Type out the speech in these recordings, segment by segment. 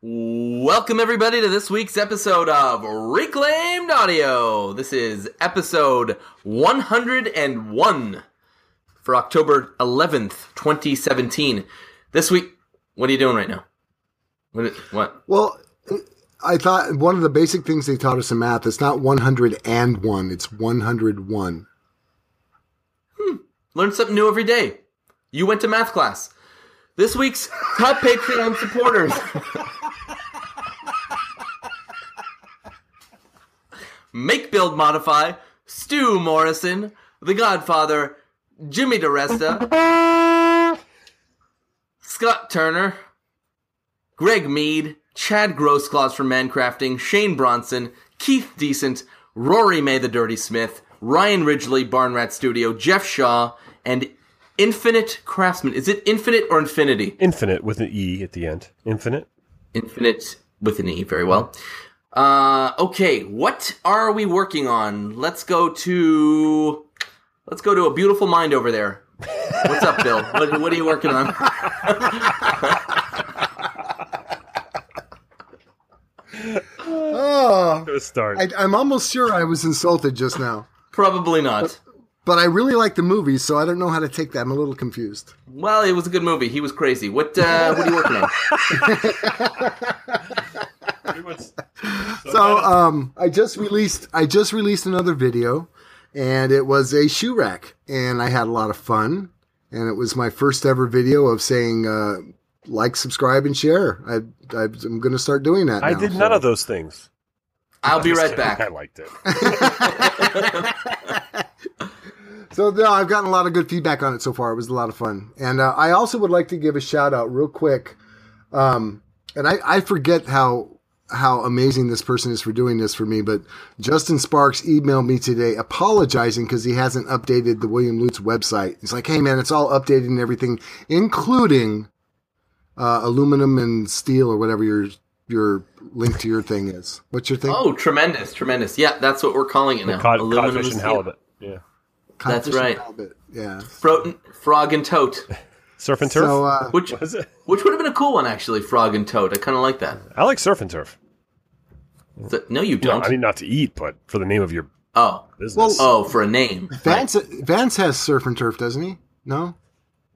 Welcome, everybody, to this week's episode of Reclaimed Audio. This is episode 101 for October 11th, 2017. This week, what are you doing right now? What? what? Well, I thought one of the basic things they taught us in math is not 101, it's 101. Hmm. Learn something new every day. You went to math class. This week's top Patreon supporters. Make Build Modify, Stu Morrison, The Godfather, Jimmy DeResta, Scott Turner, Greg Mead, Chad Grossclaws from Mancrafting, Shane Bronson, Keith Decent, Rory May the Dirty Smith, Ryan Ridgely, Barnrat Studio, Jeff Shaw, and Infinite Craftsman. Is it Infinite or Infinity? Infinite with an E at the end. Infinite. Infinite with an E. Very well. Uh, okay, what are we working on? Let's go to let's go to a beautiful mind over there. What's up, Bill? What, what are you working on? Oh, Good start. I, I'm almost sure I was insulted just now. Probably not. But I really like the movie, so I don't know how to take that. I'm a little confused. Well, it was a good movie. He was crazy. What uh, what are you working on? So um, I just released I just released another video, and it was a shoe rack, and I had a lot of fun, and it was my first ever video of saying uh, like, subscribe, and share. I, I I'm going to start doing that. I now, did so- none of those things. I'll be right back. I liked it. So no, I've gotten a lot of good feedback on it so far. It was a lot of fun, and uh, I also would like to give a shout out real quick. Um, and I, I forget how how amazing this person is for doing this for me, but Justin Sparks emailed me today apologizing because he hasn't updated the William Lutz website. He's like, "Hey man, it's all updated and everything, including uh, aluminum and steel or whatever your your link to your thing is. What's your thing? Oh, tremendous, tremendous. Yeah, that's what we're calling it now. Cod, Aluminum and steel. halibut. Yeah. Codfish that's right. halibut. Yeah. Fro- frog and tote. Surf and turf. So uh, Which Was it? which would have been a cool one actually, frog and toad. I kind of like that. I like surf and turf. So- no, you don't. I mean not to eat, but for the name of your oh, business. oh, for a name. Vance Vance has surf and turf, doesn't he? No.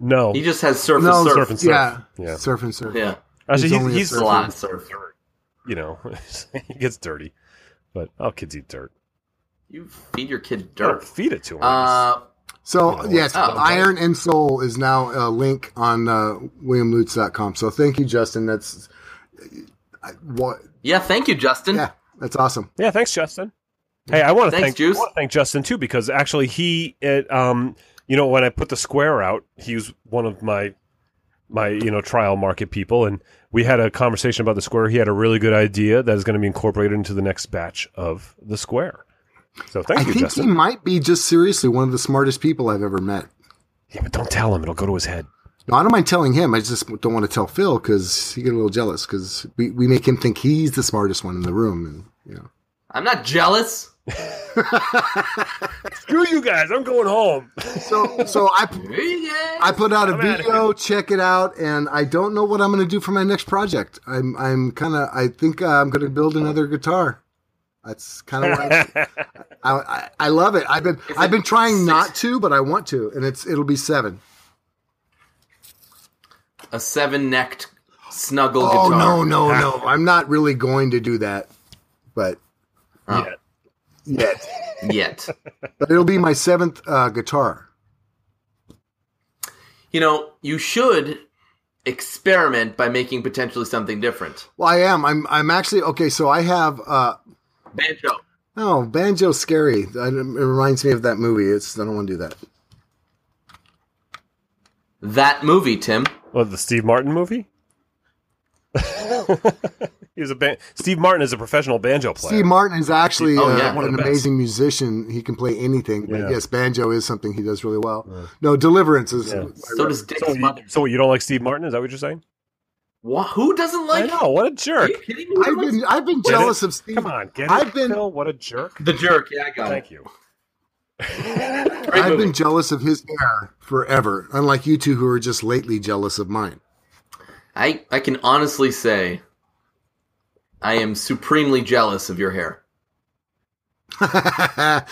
no, He just has surf No, and surf. surf and surf. Yeah, Yeah. surf and surf. Yeah, Actually, He's he's, only a a lot of surf. you know, he gets dirty, but all kids eat dirt. You feed your kid Don't dirt. feed it to him. Uh, So yes, Oh. Iron and Soul is now a link on uh, WilliamLutz.com. So thank you, Justin. That's I, what. yeah, thank you, Justin. Yeah, that's awesome. Yeah, thanks, Justin. Hey, I want to thank Juice. I want to thank Justin too because actually he, it, um, you know, when I put the square out, he was one of my my you know trial market people, and we had a conversation about the square. He had a really good idea that is going to be incorporated into the next batch of the square. So thank I you, think he might be just seriously one of the smartest people I've ever met. Yeah, but don't tell him; it'll go to his head. No, I don't mind telling him. I just don't want to tell Phil because he get a little jealous because we, we make him think he's the smartest one in the room, and you know. I'm not jealous. Screw you guys! I'm going home. So so I I put out a I'm outta video. Check it out, and I don't know what I'm going to do for my next project. I'm I'm kind of I think uh, I'm going to build another guitar. That's kind of I, I, I I love it. I've been I've been trying six? not to, but I want to, and it's it'll be seven. A seven-necked snuggle Oh guitar. no no no! I'm not really going to do that, but Oh. Yeah. yet. Yet. but it'll be my seventh uh, guitar. you know, you should experiment by making potentially something different. Well, I am. I'm I'm actually okay. So I have uh Banjo. oh banjo scary. It reminds me of that movie. It's I don't want to do that. That movie, Tim. What the Steve Martin movie? he was a ban- Steve Martin is a professional banjo player. Steve Martin is actually Oh, uh, yeah, one of an the best. amazing musician. He can play anything. But Yeah. yes, banjo is something he does really well. No, Deliverance is. Yeah. So does Dick's so, you, so you don't like Steve Martin? Is that what you're saying? Wha- Who doesn't like? I know. What a Are jerk! you kidding me? I've been I've been jealous of Steve. Come on, get it, I've been Phil. What a jerk! the jerk. Yeah, I got it. Thank you. it. Great I've movie. been jealous of his hair forever. Unlike you two, who are just lately jealous of mine. I I can honestly say I am supremely jealous of your hair.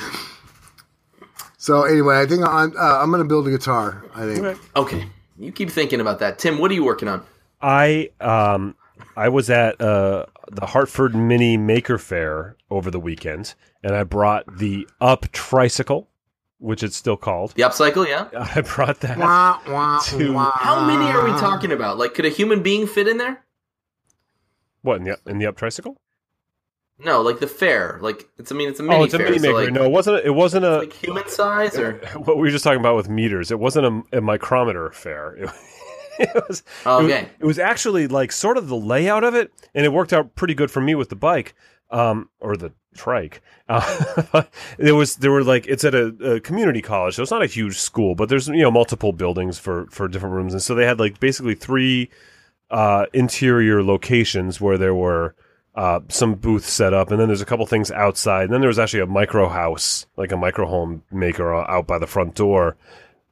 so anyway, I think I'm uh, I'm gonna build a guitar. I think. Okay. Okay, you keep thinking about that, Tim. What are you working on? I um I was at uh the Hartford Mini Maker Faire over the weekend, and I brought the Up tricycle, which it's still called. The upcycle, yeah. I brought that. Wah, wah, To- wah. How many are we talking about? Like, could a human being fit in there? What in the in the Up tricycle? No, like the fair. Like it's. I mean, it's a mini oh, it's a fair. mini so, maker. like, no, it wasn't. A, it wasn't a. like human size or. what we were just talking about with meters. It wasn't a, a micrometer fair. It, it was. Oh, It okay. it was actually like sort of the layout of it, and it worked out pretty good for me with the bike, um, or the trike. Uh, there was there were like it's at a, a community college, so it's not a huge school, but there's you know multiple buildings for for different rooms, and so they had like basically three uh, interior locations where there were. Uh, some booths set up, and then there's a couple things outside. And then there was actually a micro house, like a micro home maker, uh, out by the front door.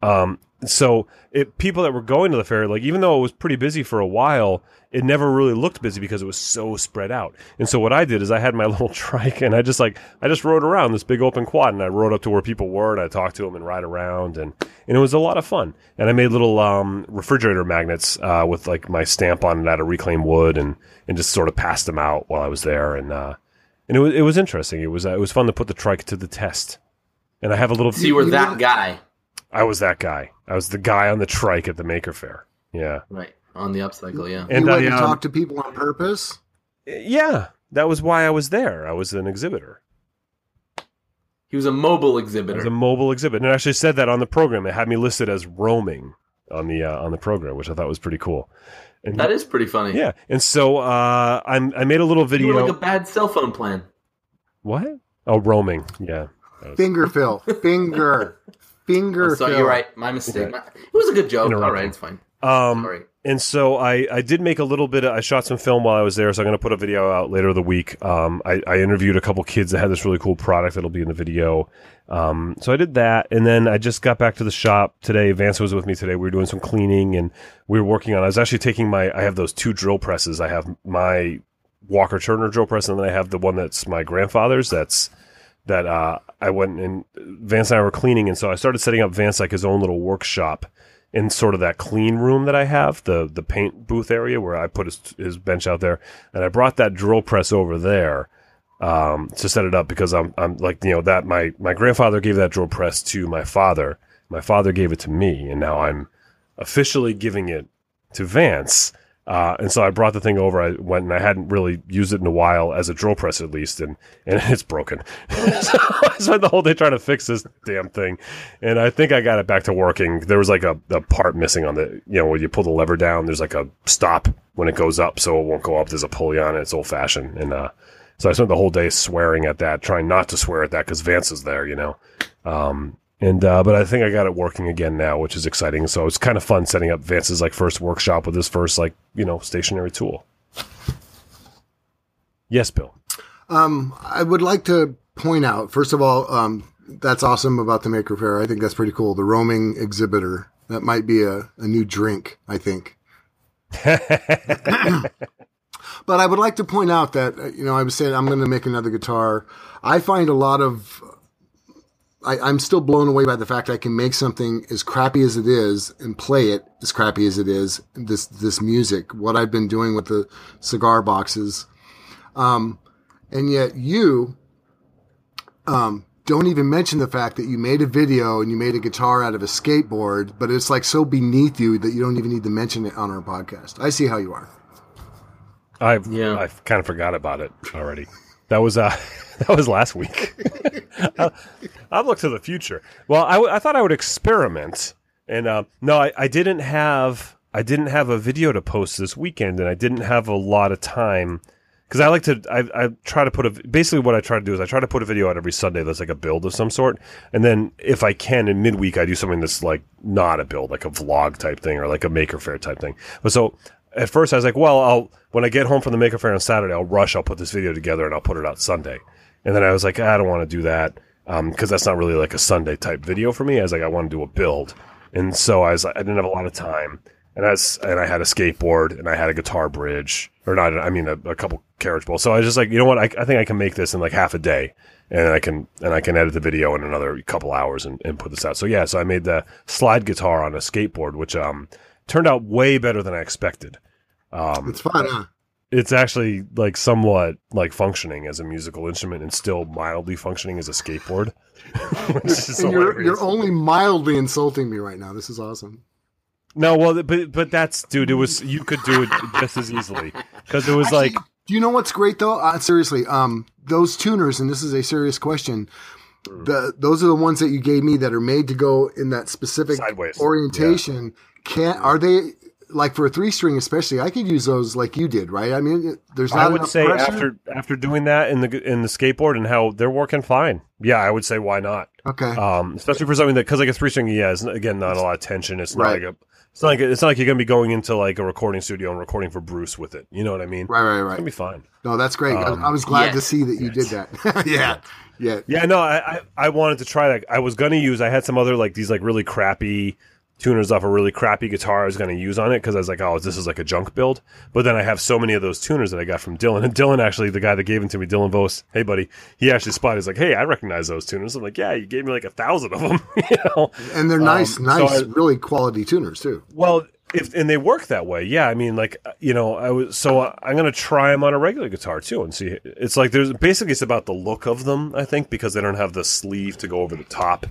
Um, so it, people that were going to the fair, like even though it was pretty busy for a while, it never really looked busy because it was so spread out. And so what I did is I had my little trike and I just like I just rode around this big open quad and I rode up to where people were and I talked to them and ride around and and it was a lot of fun. And I made little um, refrigerator magnets uh, with like my stamp on it out of reclaimed wood and and just sort of passed them out while I was there and uh, and it was it was interesting. It was uh, it was fun to put the trike to the test. And I have a little. So you were that guy, I was that guy. I was the guy on the trike at the Maker Faire. Yeah. right? On the upcycle, yeah. And you I, went to um, talk to people on purpose. yeah, that was why I was there. I was an exhibitor. He was a mobile exhibitor. It was exhibitor. a mobile exhibit, and it actually said that on the program. It had me listed as roaming on the uh, on the program, which I thought was pretty cool. And that is pretty funny. yeah, and so uh, I'm I made a little You video. were like a bad cell phone plan. what? Oh, roaming. Yeah. Finger fill. Finger. Finger Oh, so you're right. My mistake. My- it was a good joke. All right, it's fine. Um, Sorry. and so I, I did make a little bit. Of, I shot some film while I was there, so I'm going to put a video out later the week. Um, I, I interviewed a couple kids that had this really cool product that'll be in the video. Um, so I did that, and then I just got back to the shop today. Vance was with me today. We were doing some cleaning, and we were working on. I was actually taking my. I have those two drill presses. I have my Walker Turner drill press, and then I have the one that's my grandfather's. That's that uh, I went and Vance and I were cleaning, and so I started setting up Vance like his own little workshop in sort of that clean room that I have, the the paint booth area where I put his his bench out there, and I brought that drill press over there um, to set it up because I'm I'm like you know that my my grandfather gave that drill press to my father, my father gave it to me, and now I'm officially giving it to Vance. Uh, and so I brought the thing over. I went and I hadn't really used it in a while as a drill press, at least, and and it's broken. so I spent the whole day trying to fix this damn thing, and I think I got it back to working. There was like a, a part missing on the, you know, when you pull the lever down, there's like a stop when it goes up, so it won't go up. There's a pulley on it. It's old fashioned, and uh, so I spent the whole day swearing at that, trying not to swear at that because Vance is there, you know. Um, and uh, but I think I got it working again now, which is exciting. So it's kind of fun setting up Vance's like first workshop with his first like you know stationary tool. Yes, Bill. Um, I would like to point out, first of all, um, that's awesome about the Maker Faire. I think that's pretty cool. The roaming exhibitor. That might be a, a new drink, I think. But I would like to point out that, uh, you know, I was saying I'm going to make another guitar. I find a lot of, I, I'm still blown away by the fact I can make something as crappy as it is and play it as crappy as it is. This, this music, what I've been doing with the cigar boxes. Um, and yet you, um, don't even mention the fact that you made a video and you made a guitar out of a skateboard, but it's like so beneath you that you don't even need to mention it on our podcast. I see how you are. I Yeah. I kind of forgot about it already. That was uh that was last week. I've looked to the future. Well, I, w- I thought I would experiment, and uh, no, I, I didn't have I didn't have a video to post this weekend, and I didn't have a lot of time because I like to I, I try to put a basically what I try to do is I try to put a video out every Sunday that's like a build of some sort, and then if I can in midweek I do something that's like not a build, like a vlog type thing or like a maker fair type thing. But so at first I was like, well, I'll when I get home from the maker fair on Saturday, I'll rush, I'll put this video together and I'll put it out Sunday. And then I was like, I don't want to do that because that's not really like a Sunday type video for me. I was like, I want to do a build, and so I was I didn't have a lot of time. and as and I had a skateboard and I had a guitar bridge or not. I mean a, a couple carriage bolts. So I was just like, you know what? I, I think I can make this in like half a day, and I can and I can edit the video in another couple hours and, and put this out. So yeah, so I made the slide guitar on a skateboard, which um turned out way better than I expected. Um, It's fun, huh? it's actually like somewhat like functioning as a musical instrument and still mildly functioning as a skateboard. And you're you're only mildly insulting me right now. This is awesome. No, well, but but that's dude. It was you could do it just as easily because it was like Do you know what's great though? Uh, seriously, um, those tuners, and this is a serious question. The those are the ones that you gave me that are made to go in that specific Sideways. orientation. Can't are they like for a three string especially? I could use those like you did, right? I mean, there's not I would say pressure? after after doing that in the in the skateboard and how they're working fine. Yeah, I would say why not? Okay, Um, especially for something that because like a three string, yeah, it's again not a lot of tension. It's not Right. like a it's not like it's not like you're gonna be going into like a recording studio and recording for Bruce with it. You know what I mean? right, right, It's right. gonna be fine. No, that's great. I- Um, I, was glad yeah. to see that you did that. yeah, yeah. Yeah, no, I, I I wanted to try that. I was gonna use. I had some other like these like really crappy tuners off a really crappy guitar I was gonna use on it because I was like, oh, this is like a junk build. But then I have so many of those tuners that I got from Dylan, and Dylan actually, the guy that gave them to me, Dylan Vos, hey buddy, he actually spotted. He's like, hey, I recognize those tuners. I'm like, yeah, you gave me like a thousand of them. you know, And they're nice, Um, nice, so I- really quality tuners too. well. If, and they work that way, yeah. I mean, like you know, I was so uh, I'm gonna try them on a regular guitar too and see. It's like there's basically it's about the look of them, I think, because they don't have the sleeve to go over the top.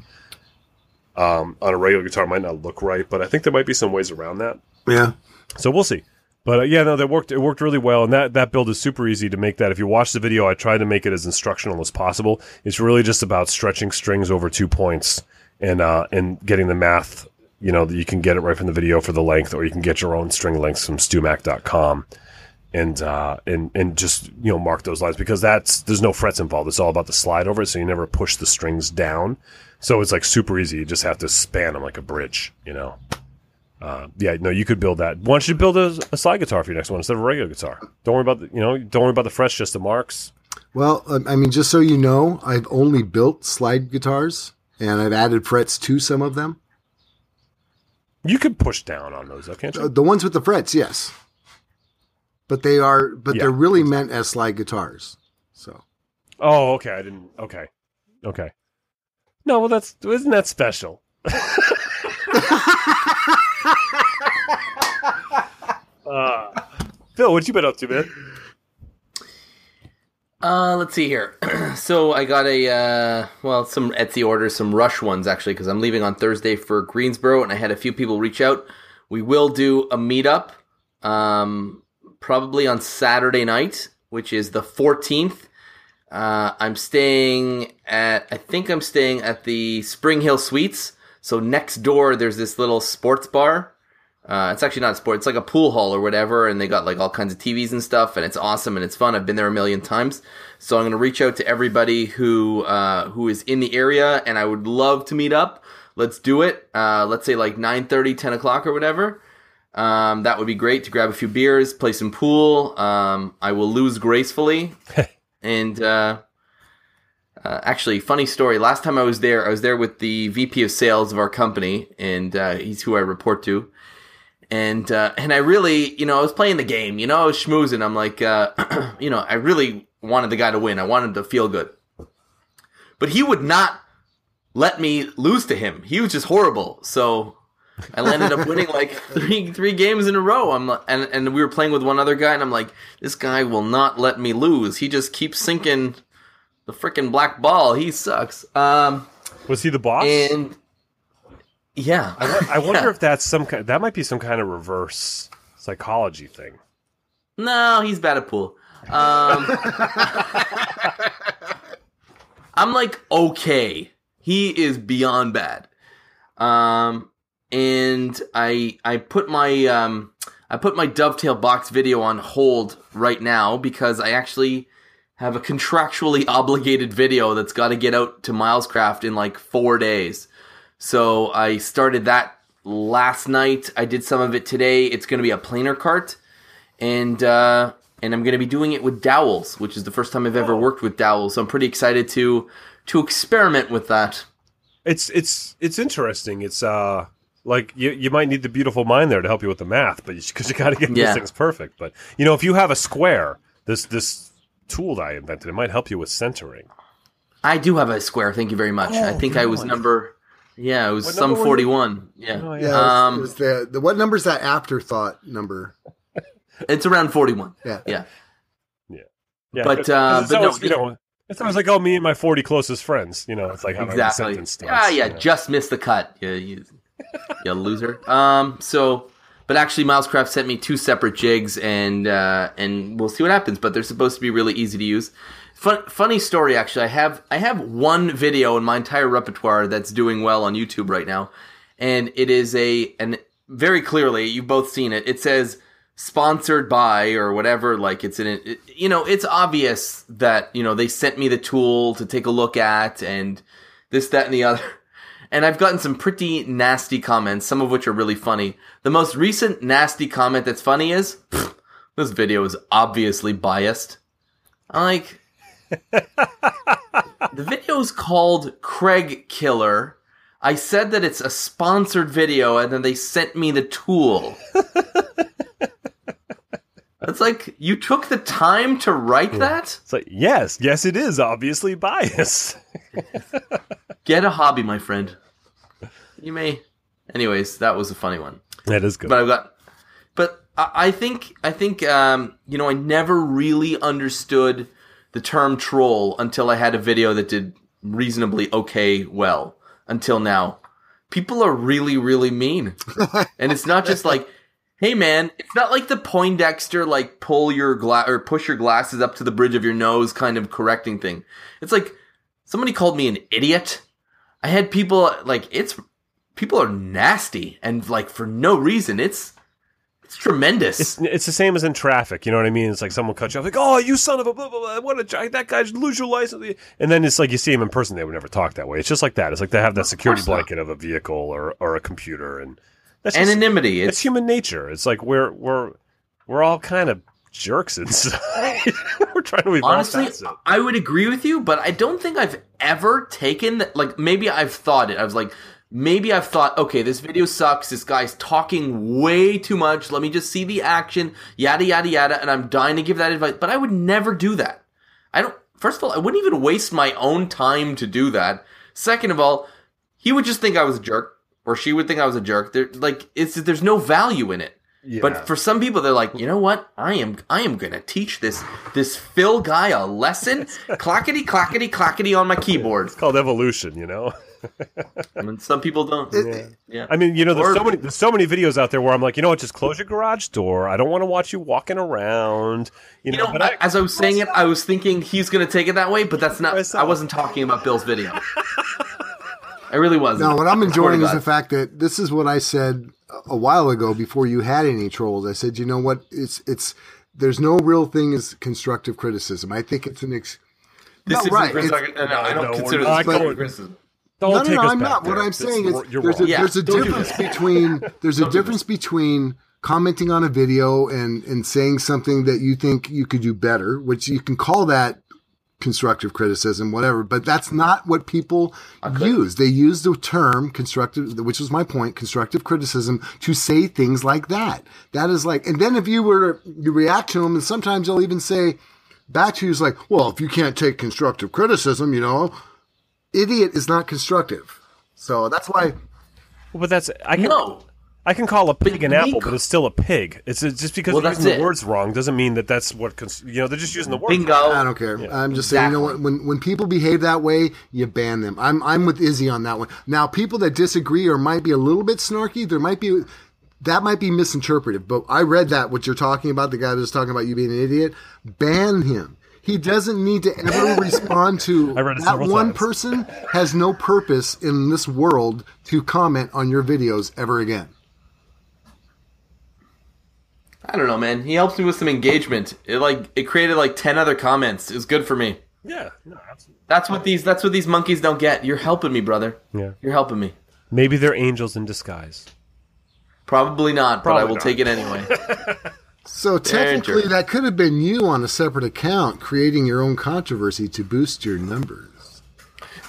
Um, on a regular guitar, might not look right, but I think there might be some ways around that. Yeah. So we'll see. But uh, yeah, no, that worked. It worked really well, and that that build is super easy to make. That if you watch the video, I tried to make it as instructional as possible. It's really just about stretching strings over two points and uh, and getting the math. You know, you can get it right from the video for the length, or you can get your own string lengths from StewMac.com and uh, and and just you know mark those lines because that's there's no frets involved. It's all about the slide over it, so you never push the strings down. So it's like super easy. You just have to span them like a bridge. You know. Uh, yeah, no, you could build that. Why don't you build a, a slide guitar for your next one instead of a regular guitar? Don't worry about the, you know, don't worry about the frets, just the marks. Well, I mean, just so you know, I've only built slide guitars, and I've added frets to some of them. You could push down on those, though, can't Uh, you? The ones with the frets, yes, but they are, but Yeah. they're really meant as slide guitars. So Oh, okay. I didn't. Okay, okay. No, well, that's isn't that special? uh, Phil, what you been up to, man? Uh, let's see here. so I got a uh, well, some Etsy orders, some rush ones actually, because I'm leaving on Thursday for Greensboro, and I had a few people reach out. We will do a meetup, um, probably on Saturday night, which is the 14th. Uh, I'm staying at, I think I'm staying at the Spring Hill Suites. So next door, there's this little sports bar. Uh, it's actually not a sport. It's like a pool hall or whatever, and they got like all kinds of TVs and stuff, and it's awesome and it's fun. I've been there a million times, so I'm gonna reach out to everybody who uh, who is in the area, and I would love to meet up. Let's do it. Uh, let's say like 9:30, 10 o'clock or whatever. Um, that would be great to grab a few beers, play some pool. Um, I will lose gracefully, and uh, uh, actually, funny story. Last time I was there, I was there with the VP of sales of our company, and uh, he's who I report to and uh, and I really, you know, I was playing the game, you know, I was schmoozing. I'm like, uh, you know, I really wanted the guy to win. I wanted to feel good, but he would not let me lose to him. He was just horrible. So I ended up winning like three three games in a row. I'm like, and and we were playing with one other guy, and I'm like, this guy will not let me lose. He just keeps sinking the freaking black ball. He sucks. Um, Was he the boss? and yeah, I, I wonder Yeah. if that's some kind. That might be some kind of reverse psychology thing. No, he's bad at pool. Um, I'm like okay. He is beyond bad. Um, and I I put my um I put my dovetail box video on hold right now because I actually have a contractually obligated video that's got to get out to Milescraft in like four days. So I started that last night. I did some of it today. It's going to be a planer cart and uh, and I'm going to be doing it with dowels, which is the first time I've ever worked with dowels. So I'm pretty excited to to experiment with that. It's it's it's interesting. It's uh like you, you might need the beautiful mind there to help you with the math, but because you, got to get Yeah. these things perfect. But you know, if you have a square, this this tool that I invented, it might help you with centering. I do have a square. Thank you very much. I think I was number. Yeah, it was What some number were you? forty-one. Yeah, Oh, Yeah, yeah. it was- Um, it was the, the what number's that afterthought number? it's around forty-one. Yeah. Yeah, Yeah, But, 'cause- uh, 'cause it's but no, always, you know, it's always like, oh, me and my forty closest friends. You know, it's like how many exactly. sentence Yeah, starts, yeah, you know. just missed the cut. Yeah, you, you loser. Um, so, but actually, Milescraft sent me two separate jigs, and uh, and we'll see what happens. But they're supposed to be really easy to use. Fun, funny story, actually. I have I have one video in my entire repertoire that's doing well on YouTube right now, and it is a and very clearly you've both seen it. It says sponsored by or whatever like it's in it, you know it's obvious that you know they sent me the tool to take a look at and this that and the other and i've gotten some pretty nasty comments some of which are really funny. The most recent nasty comment that's funny is this video is obviously biased. I'm like the video is called Kreg killer. I said that it's a sponsored video and then they sent me the tool. It's like you took the time to write hmm. that? It's like, yes, yes, it is obviously bias. get a hobby my friend you may anyways that was a funny one that is good. but I've got, but I, I think I think um, you know I never really understood the term troll until I had a video that did reasonably okay well until now. People are really really mean, and it's not just like, hey man, it's not like the Poindexter like pull your glass or push your glasses up to the bridge of your nose kind of correcting thing. It's like somebody called me an idiot. I had people like it's people are nasty and like for no reason. It's it's tremendous. It's, it's the same as in traffic. You know what I mean? It's like someone cuts you off, like, "Oh, you son of a blah blah blah! What a that guy should lose your license." And then it's like you see him in person, they would never talk that way. It's just like that. It's like they have that security not. blanket of a vehicle or or a computer, and that's just, Anonymity. it's It's human nature. It's like we're we're we're all kind of jerks inside. we're trying to evolve honestly. I would agree with you, but I don't think I've ever taken that. Like maybe I've thought it. I was like, maybe I've thought, okay, this video sucks. This guy's talking way too much. Let me just see the action. Yada yada yada. And I'm dying to give that advice, but I would never do that. I don't. First of all, I wouldn't even waste my own time to do that. Second of all, he would just think I was a jerk, or she would think I was a jerk. There, like, it's there's no value in it. But for some people, they're like, you know what? I am I am gonna teach this this Phil guy a lesson. clackety clackety clackety on my keyboard. it's called evolution, you know. I mean, some people don't. It- Yeah. I mean, you know, there's Or- so many there's so many videos out there where I'm like, you know what, just close your garage door. I don't want to watch you walking around. You know, You know, but I, as I was saying it, I was thinking he's gonna take it that way, but that's not. I wasn't talking about Bill's video. I really wasn't. No, what I'm I swear to enjoying is the fact that this is what I said a while ago before you had any trolls. I said, you know what? It's it's there's no real thing as constructive criticism. I think it's an ex. This No, right, criticism. it's- No, I don't No, consider not this going- constructive criticism. don't no, no, take no, us I'm back not. What there. I'm It's- saying is there's a. Yeah, there's a don't difference between there's a Don't difference between commenting on a video and and saying something that you think you could do better, which you can call that constructive criticism, whatever. But that's not what people use. They use the term constructive, which was my point, constructive criticism, to say things like that. That is like, and then if you were to you react to them, and sometimes they'll even say back to you is like, well, if you can't take constructive criticism, you know, idiot is not constructive. So that's why. Well, but that's I can No, I can call a pig an apple, but it's still a pig. It's it's just because Well, they're that's using the words wrong doesn't mean that that's what cons- you know. They're just using the word. bingo. I don't care. I'm just saying, you know what? When when people behave that way, you ban them. I'm I'm with Izzy on that one. Now, people that disagree or might be a little bit snarky, there might be that might be misinterpreted. But I read that what you're talking about, the guy that was talking about you being an idiot. Ban him. He doesn't need to ever respond to I read it that one times. person has no purpose in this world to comment on your videos ever again. I don't know, man. He helps me with some engagement. It like it created like ten other comments. It was good for me. Yeah, no, absolutely. That's what these that's what these monkeys don't get. You're helping me, brother. Yeah, You're helping me. maybe they're angels in disguise. Probably not, but I will not. take it anyway. So technically, jerk. that could have been you on a separate account creating your own controversy to boost your numbers.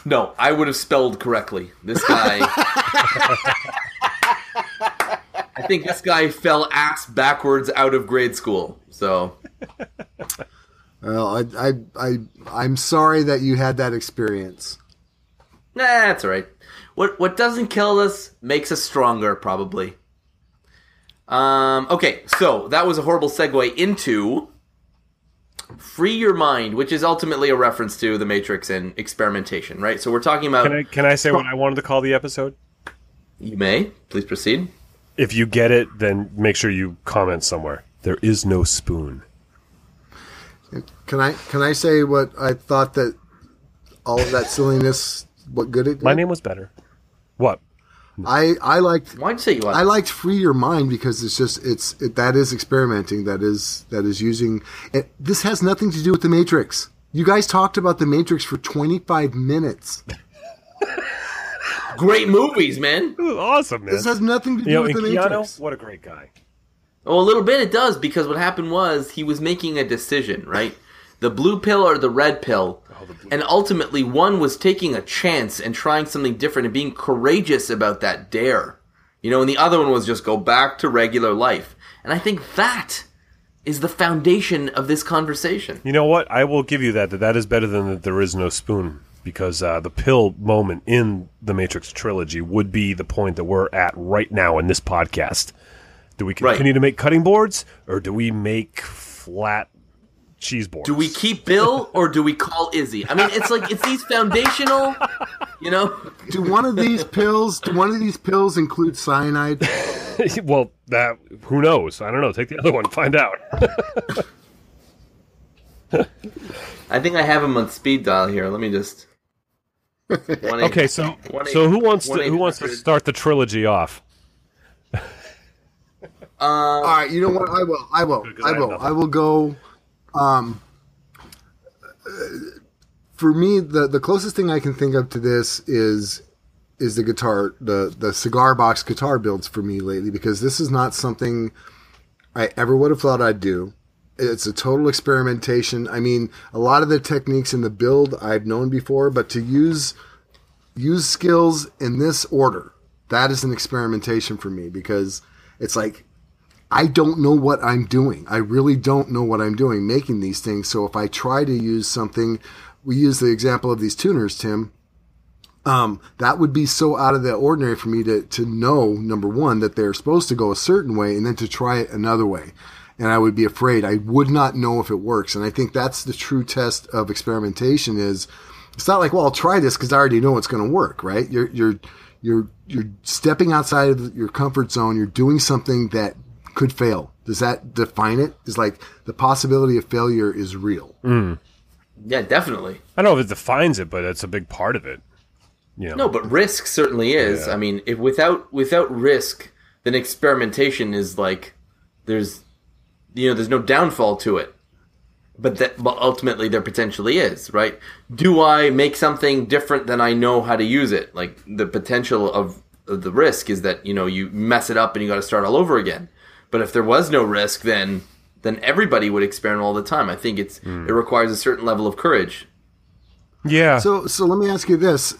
no, I would have spelled correctly. This guy I think this guy fell ass backwards out of grade school. So Well, I, I, I, I'm sorry that you had that experience. Nah, that's all right. What what doesn't kill us makes us stronger, probably. Um, okay, so that was a horrible segue into free your mind, which is ultimately a reference to the Matrix and experimentation, right? So we're talking about. Can I can I say what I wanted to call the episode? You may please proceed. If you get it, then make sure you comment somewhere. There is no spoon. Can I, can I say what I thought that all of that silliness, what good it did? My name was better. What? I, I liked Why'd you say you I liked free your mind because it's just it's it, that is experimenting that is that is using it, this has nothing to do with the matrix. You guys talked about the matrix for 25 minutes. Great movies, man. It was awesome, man. This has nothing to do you know, with and the Keanu, matrix. what a great guy. Oh, a little bit it does because what happened was he was making a decision, right? The blue pill or the red oh, pill. And ultimately, one was taking a chance and trying something different and being courageous about that dare. You know, and the other one was just go back to regular life. And I think that is the foundation of this conversation. You know what? I will give you that. That that is better than that. There is no spoon because uh, the pill moment in the Matrix trilogy would be the point that we're at right now in this podcast. Do we Right. continue to make cutting boards or do we make flat cheese boards? Do we keep Bill or do we call Izzy? I mean, it's like, it's these foundational, you know? Do one of these pills do one of these pills include cyanide? well, that who knows? I don't know. Take the other one, find out. I think I have him on speed dial here. Let me just. One eight- Okay, so so who wants to who wants to start the trilogy off? All right, you know what? I will. I will. I I will. nothing. I will go. Um, uh, for me, the the closest thing I can think of to this is is the guitar, the the cigar box guitar builds for me lately because this is not something I ever would have thought I'd do. It's a total experimentation. I mean, a lot of the techniques in the build I've known before, but to use use skills in this order, that is an experimentation for me because it's like I don't know what I'm doing. I really don't know what I'm doing making these things. So if I try to use something, we use the example of these tuners, Tim. Um, that would be so out of the ordinary for me to, to know, number one, that they're supposed to go a certain way and then to try it another way. And I would be afraid. I would not know if it works. And I think that's the true test of experimentation is it's not like, well, I'll try this because I already know it's going to work, right? You're, you're, you're, you're stepping outside of your comfort zone. You're doing something that could fail. Does that define it? Is like the possibility of failure is real. Mm. Yeah, definitely. I don't know if it defines it, but it's a big part of it. You know, No, but risk certainly is. Yeah. I mean, if without without risk, then experimentation is like there's you know there's no downfall to it. But that but ultimately there potentially is, right? Do I make something different than I know how to use it? Like the potential of, of the risk is that you know you mess it up and you got to start all over again. But if there was no risk, then then everybody would experiment all the time. I think it's hmm. it requires a certain level of courage. Yeah. So, so let me ask you this: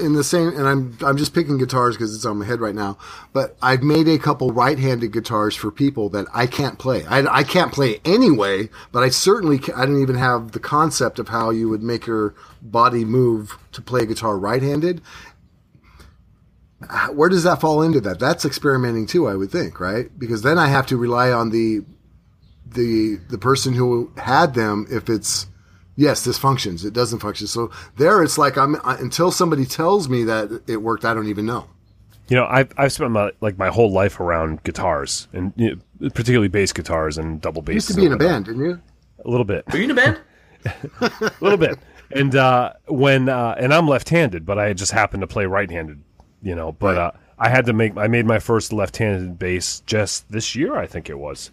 in the same, and I'm I'm just picking guitars because it's on my head right now. But I've made a couple right-handed guitars for people that I can't play. I, I can't play anyway, but I certainly ca I don't even have the concept of how you would make your body move to play a guitar right-handed. Where does that fall into that? That's experimenting too, I would think, right? Because then I have to rely on the the the person who had them if it's yes this functions it doesn't function so there it's like i'm I, until somebody tells me that it worked i don't even know You know, I've I've spent my like my whole life around guitars and you know, particularly bass guitars and double bass. you used to be in a band didn't you a little bit, Are you in a band? a little bit. And uh, when uh, and I'm left-handed, but I just happen to play right-handed. You know, but uh, I had to make I made my first left-handed bass just this year, I think it was.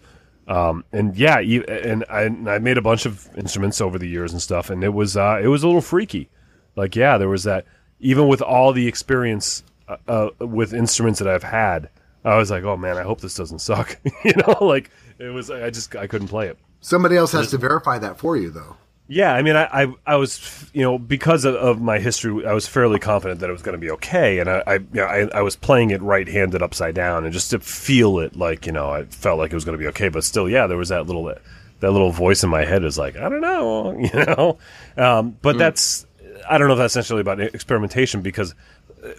Um, and yeah, you, and I, and I made a bunch of instruments over the years and stuff, and it was uh, it was a little freaky. Like, yeah, there was that. Even with all the experience uh, uh, with instruments that I've had, I was like, oh man, I hope this doesn't suck. you know, like it was. I just I couldn't play it. somebody else has to verify that for you though Yeah, I mean, I, I, I was, you know, because of, of my history, I was fairly confident that it was going to be okay, and I, I, you know, I, I was playing it right-handed upside down, and just to feel it, like, you know, I felt like it was going to be okay, but still, yeah, there was that little, that little voice in my head is like, I don't know, you know, um, but that's, I don't know if that's essentially about experimentation because,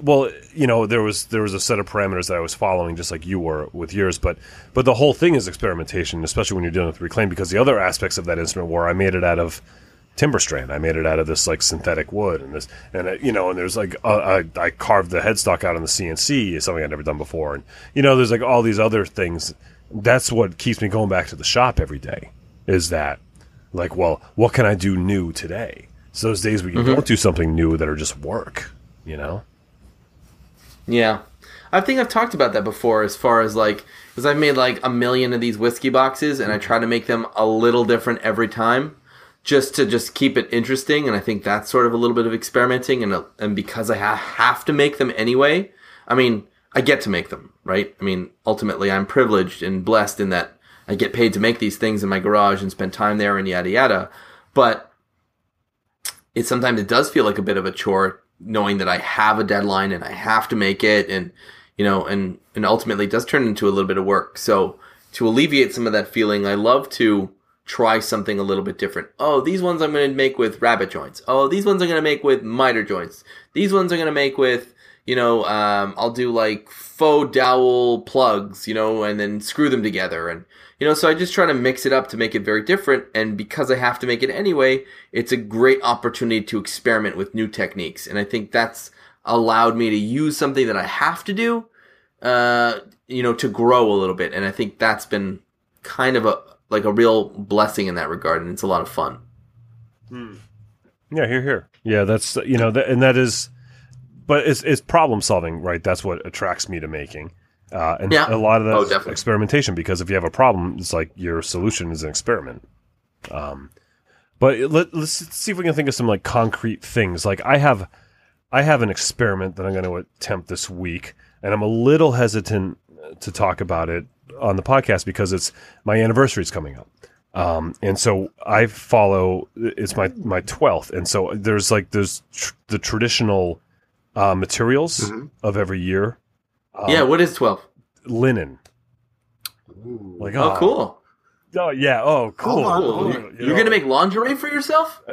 well, you know, there was there was a set of parameters that I was following, just like you were with yours, but but the whole thing is experimentation, especially when you're dealing with reclaim, because the other aspects of that instrument were I made it out of timber strand. I made it out of this like synthetic wood and this, and it, you know, and there's like uh, I, I carved the headstock out on the CNC, something I'd never done before, and you know, there's like all these other things. That's what keeps me going back to the shop every day. Is that like, well, what can I do new today? So those days where you don't do something new that are just work, you know. Yeah. I think I've talked about that before as far as like because I've made like a million of these whiskey boxes and I try to make them a little different every time just to just keep it interesting and I think that's sort of a little bit of experimenting and and because I ha- have to make them anyway I mean I get to make them right I mean ultimately I'm privileged and blessed in that I get paid to make these things in my garage and spend time there and yada yada but it sometimes it does feel like a bit of a chore knowing that I have a deadline and I have to make it and you know and and ultimately does turn into a little bit of work. So to alleviate some of that feeling, I love to try something a little bit different. Oh, these ones I'm going to make with rabbet joints. Oh, these ones I'm going to make with miter joints. These ones I'm going to make with you know, um, I'll do like faux dowel plugs, you know, and then screw them together. And, you know, so I just try to mix it up to make it very different. And because I have to make it anyway, it's a great opportunity to experiment with new techniques. And I think that's allowed me to use something that I have to do, uh, you know, to grow a little bit. And I think that's been kind of a, like a real blessing in that regard. And it's a lot of fun. Yeah, here, here. Yeah, that's you know, that, and that is, but it's it's problem solving, right? That's what attracts me to making. Uh, and Yeah. a lot of that Oh, experimentation because if you have a problem, it's like your solution is an experiment. Um, but let, let's see if we can think of some like concrete things. Like I have, I have an experiment that I'm going to attempt this week, and I'm a little hesitant to talk about it on the podcast because it's my anniversary is coming up. Um, and so I follow. It's my my twelfth, and so there's like there's tr- the traditional uh, materials Mhm. of every year. Um, yeah. What is 12? linen. Ooh. Like Oh, cool. Oh yeah. Oh cool. Hold on, Cool. hold You You're, know- you're going to make lingerie for yourself?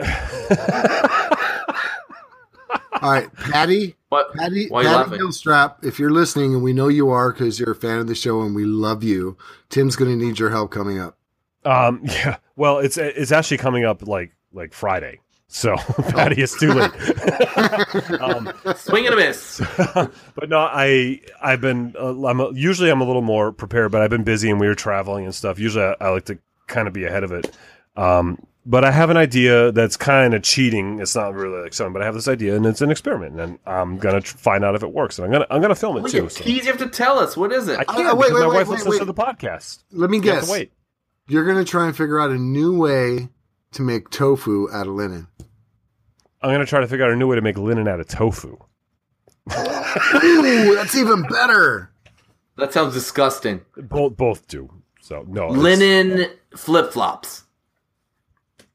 All right, Patty. What? Patty, Why are you Patty laughing? Gilstrap, if you're listening, and we know you are because you're a fan of the show and we love you, Tim's going to need your help coming up. Um, yeah. Well, it's it's actually coming up like like Friday. So Patty, it's too late. um, Swing and a miss. but no, I I've been uh, I'm a, usually I'm a little more prepared, but I've been busy and we were traveling and stuff. Usually I, I like to kind of be ahead of it. Um, but I have an idea that's kind of cheating. It's not really like something, but I have this idea and it's an experiment, and I'm gonna tr- find out if it works. And I'm gonna I'm gonna film it Look too. at So. tease. You have to tell us. What is it? I can't Uh, wait, wait, my wait, wife wait, listens wait. to the podcast. Let me You have guess. to wait. You're going to try and figure out a new way to make tofu out of linen. I'm gonna try to figure out a new way to make linen out of tofu. Ooh, that's even better. that sounds disgusting. Both both do. So no it's- Linen flip flops.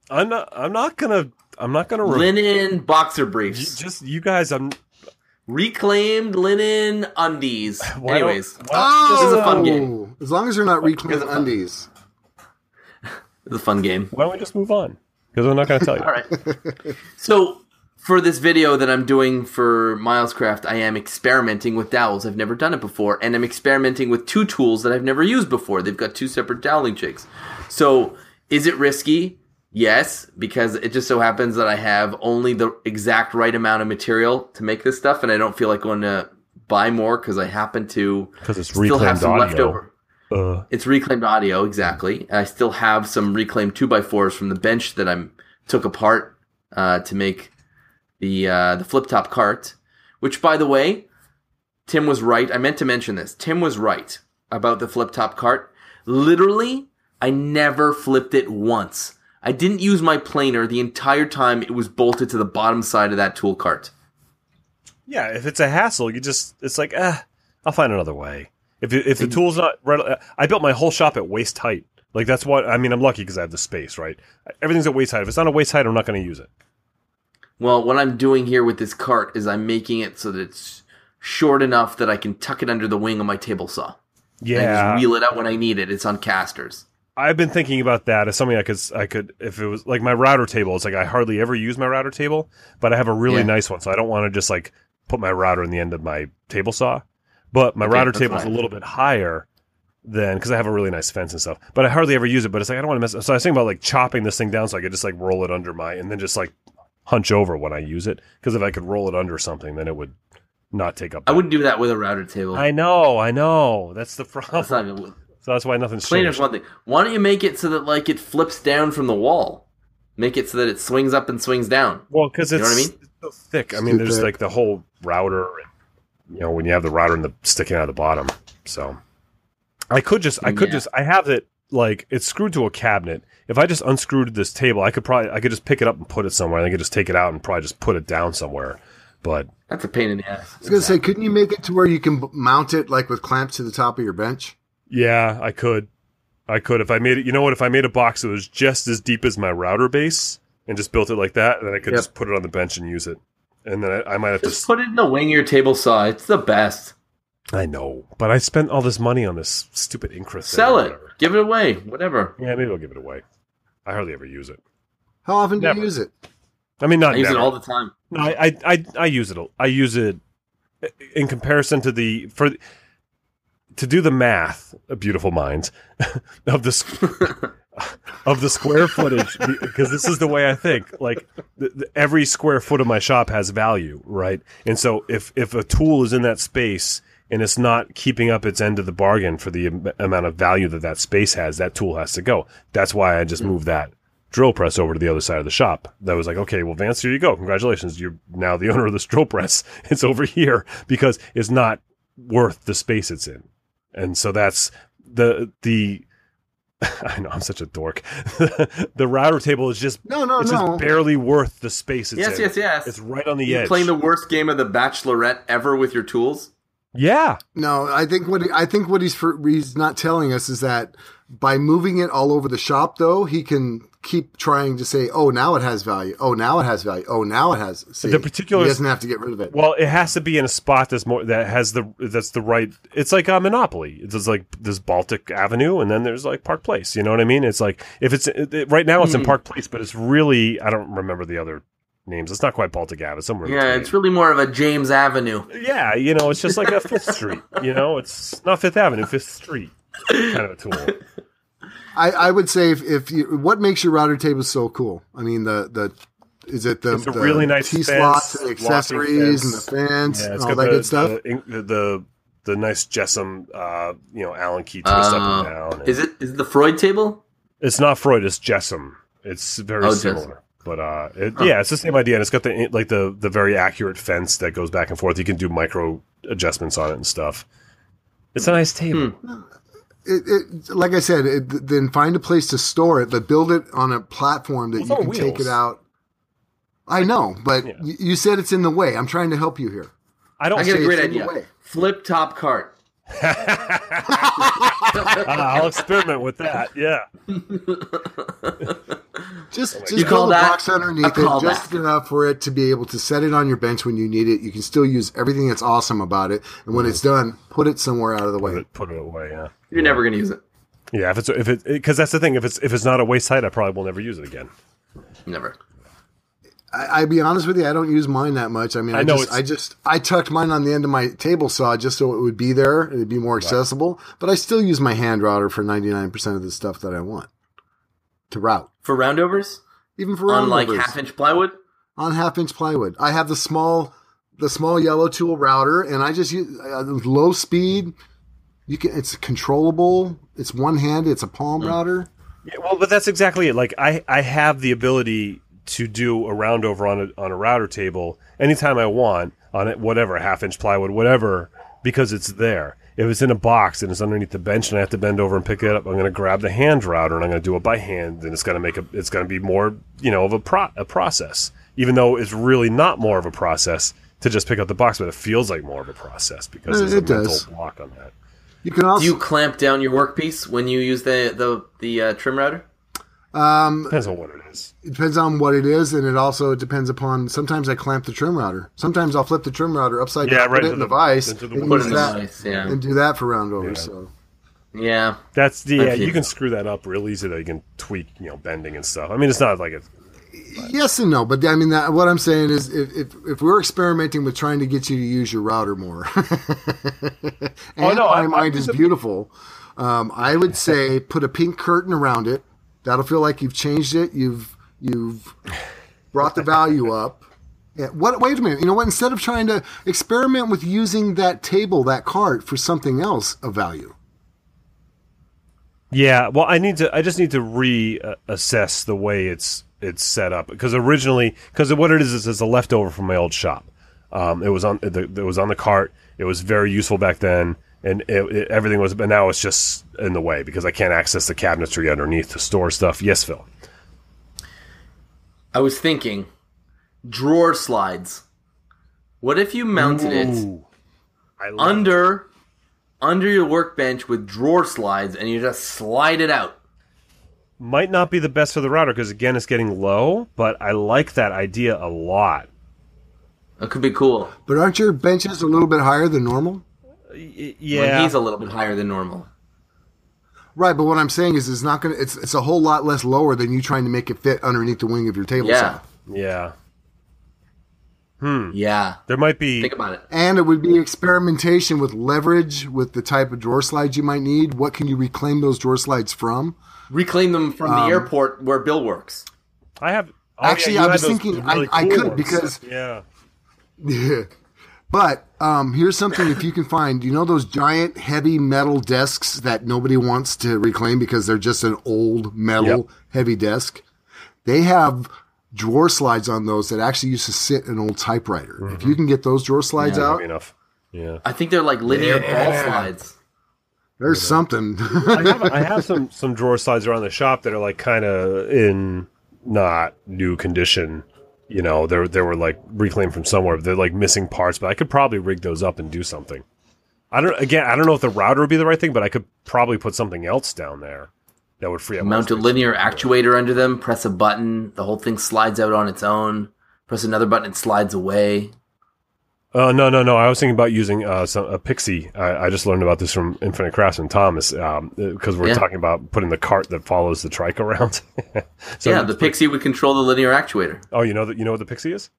I'm not. I'm not gonna. I'm not gonna. re- Linen boxer you- briefs. just you guys. I'm. Reclaimed linen undies. why Anyways, why don't- This is a fun Oh, game. As long as you're not reclaimed Because undies. it's a fun game. Why don't we just move on? Because I'm not gonna tell you. All right. so for this video that I'm doing for Milescraft, I am experimenting with dowels. I've never done it before, and I'm experimenting with two tools that I've never used before. They've got two separate doweling jigs. So is it risky? Yes, because it just so happens that I have only the exact right amount of material to make this stuff, and I don't feel like going to buy more because I happen to Because it's still have some audio. leftover. Uh, It's reclaimed audio, exactly. I still have some reclaimed 2x4s from the bench that I took apart uh, to make the uh, the flip top cart. Which, by the way, Tim was right. I meant to mention this. Tim was right about the flip top cart. Literally, I never flipped it once. I didn't use my planer the entire time it was bolted to the bottom side of that tool cart. yeah. If it's a hassle, you just. It's like, ah, I'll find another way. If if the tool's not right, I built my whole shop at waist height. Like that's what I mean. I'm lucky because I have the space, right? Everything's at waist height. If it's not a waist height, I'm not going to use it. Well, what I'm doing here with this cart is I'm making it so that it's short enough that I can tuck it under the wing of my table saw. And I Yeah, just wheel it out when I need it. It's on casters. I've been thinking about that as something I could I could if it was like my router table. It's like I hardly ever use my router table, but I have a really Yeah. nice one, so I don't want to just like put my router in the end of my table saw. But my Okay, router that's table is a little bit higher than because I have a really nice fence and stuff. But I hardly ever use it. But it's like I don't want to mess. So I was thinking about like chopping this thing down so I could just like roll it under my and then just like hunch over when I use it. Because if I could roll it under something, then it would not take up. I wouldn't do that with a router table. I know, I know. That's the problem. That's not good. So that's why nothing's Plain changed. as one thing. Why don't you make it so that like it flips down from the wall? Make it so that it swings up and swings down. Well, because You it's, know I mean? it's so thick. I mean, too there's like the whole router, and, you know, when you have the router and the sticking out of the bottom. So I could just, I could Yeah. just, I have it like it's screwed to a cabinet. If I just unscrewed this table, I could probably, I could just pick it up and put it somewhere. and I could just take it out and probably just put it down somewhere. But That's a pain in the ass. I was gonna say, couldn't you make it to where you can b- mount it like with clamps to the top of your bench? yeah, I could, I could if I made it. You know what? If I made a box that was just as deep as my router base and just built it like that, then I could Yep. just put it on the bench and use it. And then I, I might have to Just put it in the wing of your table saw. It's the best. I know, but I spent all this money on this stupid Incra. Sell it. Give it away. Whatever. Yeah, maybe I'll give it away. I hardly ever use it. How often do Never. you use it? I mean, not I use never. it all the time. No, I, I, I, I use it. I use it in comparison to the for to do the math. A beautiful mind of the of the square footage because this is the way I think. Like the, the, every square foot of my shop has value, right? And so if if a tool is in that space and it's not keeping up its end of the bargain for the am- amount of value that that space has, that tool has to go. That's why I just hmm. moved that drill press over to the other side of the shop. That was like, okay, well, Vance, here you go. Congratulations, you're now the owner of this drill press. It's over here because it's not worth the space it's in, and so that's the the. I know I'm such a dork. the router table is just No, no, it's no. just barely worth the space it's yes, in. yes, yes. It's right on the you edge. playing the worst game of the Bachelorette ever with your tools. yeah, No, I think what he, I think what he's for, he's not telling us is that by moving it all over the shop, though, he can keep trying to say, "Oh, now it has value. Oh, now it has value. Oh, now it has." See, The particular- he doesn't have to get rid of it. Well, it has to be in a spot that's more that has the that's the right. It's like a monopoly. It's like this Baltic Avenue, and then there's like Park Place. You know what I mean? It's like if it's it, it- right now it's in Hmm. Park Place, but it's really I don't remember the other names. It's not quite Baltic Ave. It's somewhere. Yeah, between. it's really more of a James Avenue. yeah. You know, it's just like a Fifth Street. You know, it's not Fifth Avenue, Fifth Street kind of a tool. I, I would say if, if you, what makes your router table so cool? I mean, the the is it the, It's a the really nice T fence, slots, and the accessories, and the fence, Yeah, and all that the, good stuff? The, the the the nice JessEm, uh, you know, Allen key twist up Uh, and down. and- Is it is it the Freud table? It's not Freud. It's JessEm. It's very Oh, similar, but uh, it, yeah, it's the same idea. And it's got the like the the very accurate fence that goes back and forth. You can do micro adjustments on it and stuff. It's a nice table. Hmm. It, it, like I said, it, then find a place to store it, but build it on a platform that It's you on can take it out. I know, but Yeah. y- you said it's in the way. I'm trying to help you here. I don't. I get a great it's in the idea. Flip top cart. Ah, I'll experiment with that. Yeah. Just, just You call build a that box underneath it, callback. just enough for it to be able to set it on your bench when you need it. You can still use everything that's awesome about it, and when it's done, put it somewhere out of the Put way. it, put it away. Yeah. You're never gonna use it. Yeah. If it's if it because that's the thing. If it's if it's not a waste site, I probably will never use it again. Never. I, I be honest with you, I don't use mine that much. I mean, I, I know just, I just, I tucked mine on the end of my table saw just so it would be there. And it'd be more accessible. But I still use my hand router for ninety nine percent of the stuff that I want to route, For roundovers? even for roundovers. On like half inch plywood? on half inch plywood. I have the small, the small yellow tool router, and I just use uh, low speed. You can, it's controllable. It's one handed. It's a palm Hmm. router. Yeah, well, but that's exactly it. Like I, I have the ability to do a round over on a on a router table anytime I want on it, whatever half inch plywood, whatever, because it's there. If it's in a box and it's underneath the bench and I have to bend over and pick it up, I'm going to grab the hand router and I'm going to do it by hand, and it's going to make a it's going to be more you know of a pro, a process, even though it's really not more of a process to just pick up the box, but it feels like more of a process because Uh, there's a it mental does. block on that. You can also Do you clamp down your workpiece when you use the the the uh, trim router? um, Depends on what it is. it depends on what it is, and it also depends upon. Sometimes I clamp the trim router. Sometimes I'll flip the trim router upside Yeah, down, right put it in the, the- vise, the and use Put in the that, vise, yeah. and do that for roundovers. Yeah. So Yeah. That's the yeah. You can screw that up real easy. That you can tweak, you know, bending and stuff. I mean, it's not like it's yes and no, but I mean that, what I'm saying is if, if if we're experimenting with trying to get you to use your router more, and Oh, no, my I'm- mind I'm is just- beautiful, um, I would say put a pink curtain around it. That'll feel like you've changed it. You've you've brought the value up. Yeah, what? Wait a minute. You know what? Instead of trying to experiment with using that table, that cart for something else of value. Yeah, well, I need to. I just need to reassess the way it's it's set up because originally, because what it is is it's a leftover from my old shop. Um, it was on the, it was on the cart. It was very useful back then, and it, it, everything was. But now it's just in the way because I can't access the cabinetry underneath to store stuff. Yes, Phil. I was thinking drawer slides. What if you mounted it Ooh. I love under under your workbench with drawer slides and you just slide it out? Might not be the best for the router because again, it's getting low. But I like that idea a lot. That could be cool. But aren't your benches a little bit higher than normal? Y- When yeah, he's a little bit higher than normal. Right, but what I'm saying is, it's not gonna. It's it's a whole lot less lower than you trying to make it fit underneath the wing of your table Yeah. saw. yeah. Hmm. Yeah. There might be. Think about it. And it would be experimentation with leverage with the type of drawer slides you might need. What can you reclaim those drawer slides from? Reclaim them from Um, the airport where Bill works. I have. oh, Actually, you I was thinking I- really I cool could ones. because- yeah. Yeah. But um, here's something if you can find, you know, those giant heavy metal desks that nobody wants to reclaim because they're just an old metal Yep. heavy desk? They have drawer slides on those that actually used to sit an old typewriter. If you can get those drawer slides That'd out, enough. Yeah. I think they're like linear ball slides. There's something. I have, I have some some drawer slides around the shop that are like kind of in not new condition. You know, they they were like reclaimed from somewhere. They're like missing parts, but I could probably rig those up and do something. I don't again. I don't know if the router would be the right thing, but I could probably put something else down there that would free up. Mount a linear actuator under them, press a button, the whole thing slides out on its own. Press another button, it slides away. Uh, no, no, no. I was thinking about using uh, some, a Pixy. I, I just learned about this from Infinite Craftsman Thomas because we're Yeah. talking about putting the cart that follows the trike around. so yeah, the Pixy would control the linear actuator. Oh, you know that you know what the Pixy is?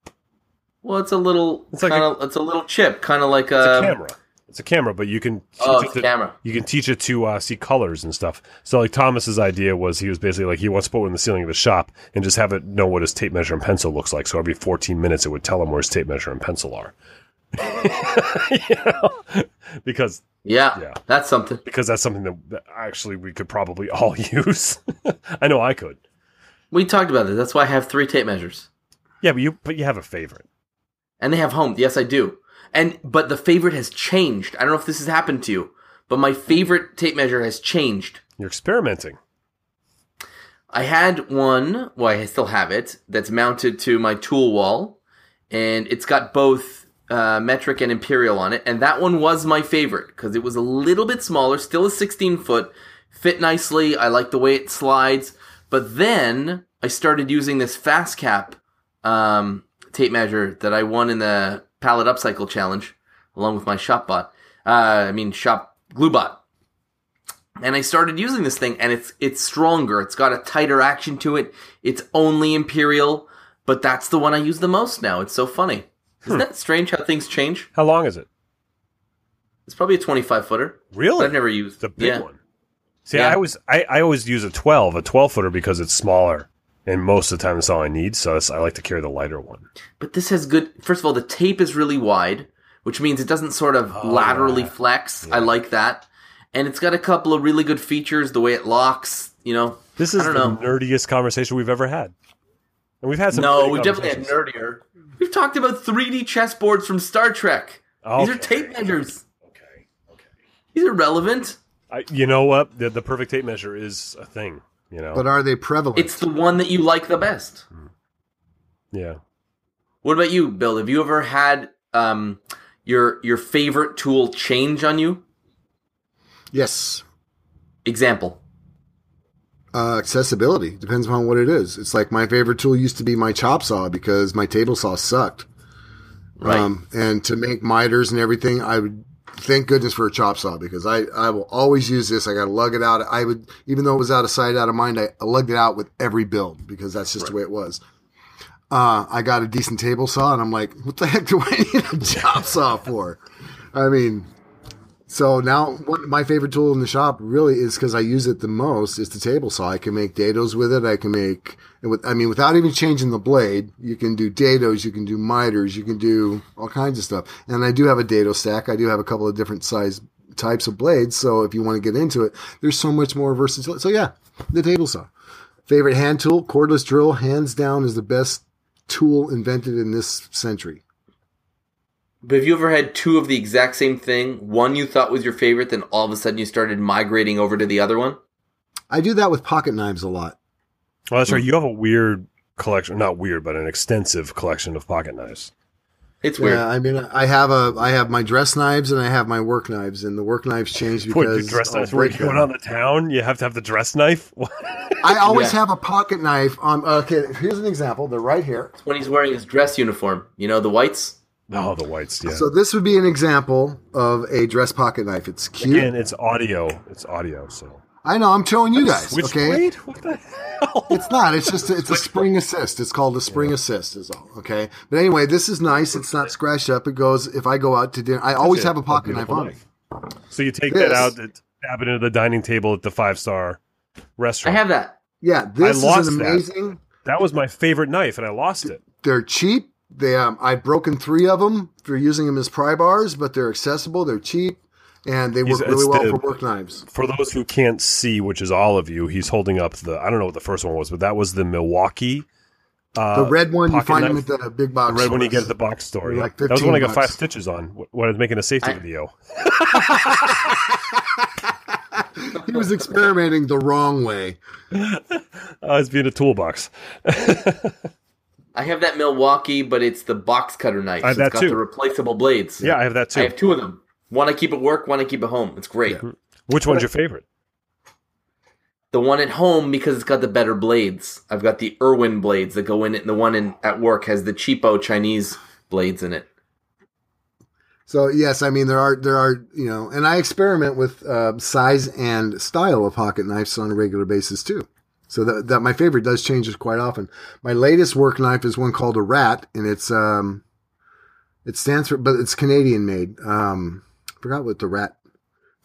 Well, it's a little, It's like kind of, it's a little chip, kind of like It's a a, camera. It's a camera, but you can teach Oh, it it's to, a camera. You can teach it to uh, see colors and stuff. So, like Thomas's idea was, he was basically like he wants to put one in the ceiling of his shop and just have it know what his tape measure and pencil looks like. So every 14 minutes, it would tell him where his tape measure and pencil are. You know? Because Yeah, Yeah. that's something. because that's something that, that actually we could probably all use. I know I could. We talked about this. That's why I have three tape measures, Yeah, but you but you have a favorite. and they have home. Yes, I do. And but the favorite has changed. I don't know if this has happened to you, but my favorite tape measure has changed. You're experimenting. I had one, well, I still have it, that's mounted to my tool wall, and it's got both uh, metric and imperial on it, and that one was my favorite because it was a little bit smaller, still a 16 foot, fit nicely. I like the way it slides, but then I started using this FastCap um, tape measure that I won in the pallet upcycle challenge along with my shopbot. Uh, I mean shop gluebot and I started using this thing, and it's it's stronger. It's got a tighter action to it. It's only imperial, but that's the one I use the most now. It's so funny. Isn't hmm. that strange how things change? How long is it? It's probably a twenty five footer. Really? I've never used The big yeah. one. See, Yeah. I always I, I always use a twelve, a twelve footer because it's smaller, and most of the time that's all I need. So I like to carry the lighter one. But this has good. First of all, the tape is really wide, which means it doesn't sort of Oh, laterally yeah. flex. I like that, and it's got a couple of really good features. The way it locks, you know. This is the know. nerdiest conversation we've ever had, and we've had some. No, we definitely had nerdier. We've talked about 3D chessboards from Star Trek. These are tape measures. Okay, okay. These are relevant. I, you know what? The, the perfect tape measure is a thing. You know. but are they prevalent? It's the one that you like the best. yeah. What about you, Bill? Have you ever had um, your your favorite tool change on you? Yes. Example. Uh, accessibility depends upon what it is. It's like my favorite tool used to be my chop saw because my table saw sucked. Right. Um, and to make miters and everything, I would thank goodness for a chop saw because I, I will always use this. I got to lug it out. I would, even though it was out of sight, out of mind, I, I lugged it out with every build because that's just the way it was. Uh, I got a decent table saw and I'm like, what the heck do I need a chop saw for? I mean, so now my favorite tool in the shop really is because I use it the most is the table saw. I can make dados with it. I can make, with, I mean, without even changing the blade, you can do dados, you can do miters, you can do all kinds of stuff. And I do have a dado stack. I do have a couple of different size types of blades. So if you want to get into it, there's so much more versatility. So yeah, the table saw. Favorite hand tool, cordless drill, hands down is the best tool invented in this century. But have you ever had two of the exact same thing? One you thought was your favorite, then all of a sudden you started migrating over to the other one? I do that with pocket knives a lot. Well, that's right. Mm. You have a weird collection, not weird, but an extensive collection of pocket knives. It's weird. Yeah, I mean, I have a, I have my dress knives and I have my work knives, and the work knives change because What, you dress I'll knives? Where break you going them. on the town? You have to have the dress knife? I always Yeah. have a pocket knife on. Okay, here's an example. They're right here. when he's wearing his dress uniform. You know, the whites? Oh, the whites, yeah. So this would be an example of a dress pocket knife. It's cute. Again, it's audio. It's audio, so. I know. I'm showing you guys. Which okay, blade? What the hell? it's not. It's just a, it's a spring assist. It's called a spring assist. Is all. Okay. But anyway, this is nice. It's not scratched up. It goes. If I go out to dinner, I always have a pocket knife on. knife. So you take This- that out, and tap it into the dining table at the five star restaurant. I have that. Yeah, this lost is an that. amazing. that was my favorite knife, and I lost it. They're cheap. They um, I've broken three of them for using them as pry bars, but they're accessible. They're cheap, and they He's- work really well the- for work knives. For those who can't see, which is all of you, he's holding up the. I don't know what the first one was, but that was the Milwaukee. Uh, The red one you pocket find them knife. at the big box. the red one you stores. get at the box store. Yeah. like that was when I got five stitches on when I was making a safety I- video. he was experimenting the wrong way. I was being a toolbox. I have that Milwaukee, but it's the box cutter knife. I have so it's that got too. the replaceable blades. yeah, I have that too. I have two of them. One I keep at work, one I keep at home. It's great. Which one's your favorite? The one at home because it's got the better blades. I've got the Irwin blades that go in it, and the one in at work has the cheapo Chinese blades in it. So yes, I mean there are there are you know, and I experiment with uh, size and style of pocket knives on a regular basis too. So that that my favorite does change quite often. My latest work knife is one called a Rat, and it's um, it stands for, but it's Canadian made. Um, I forgot what the Rat.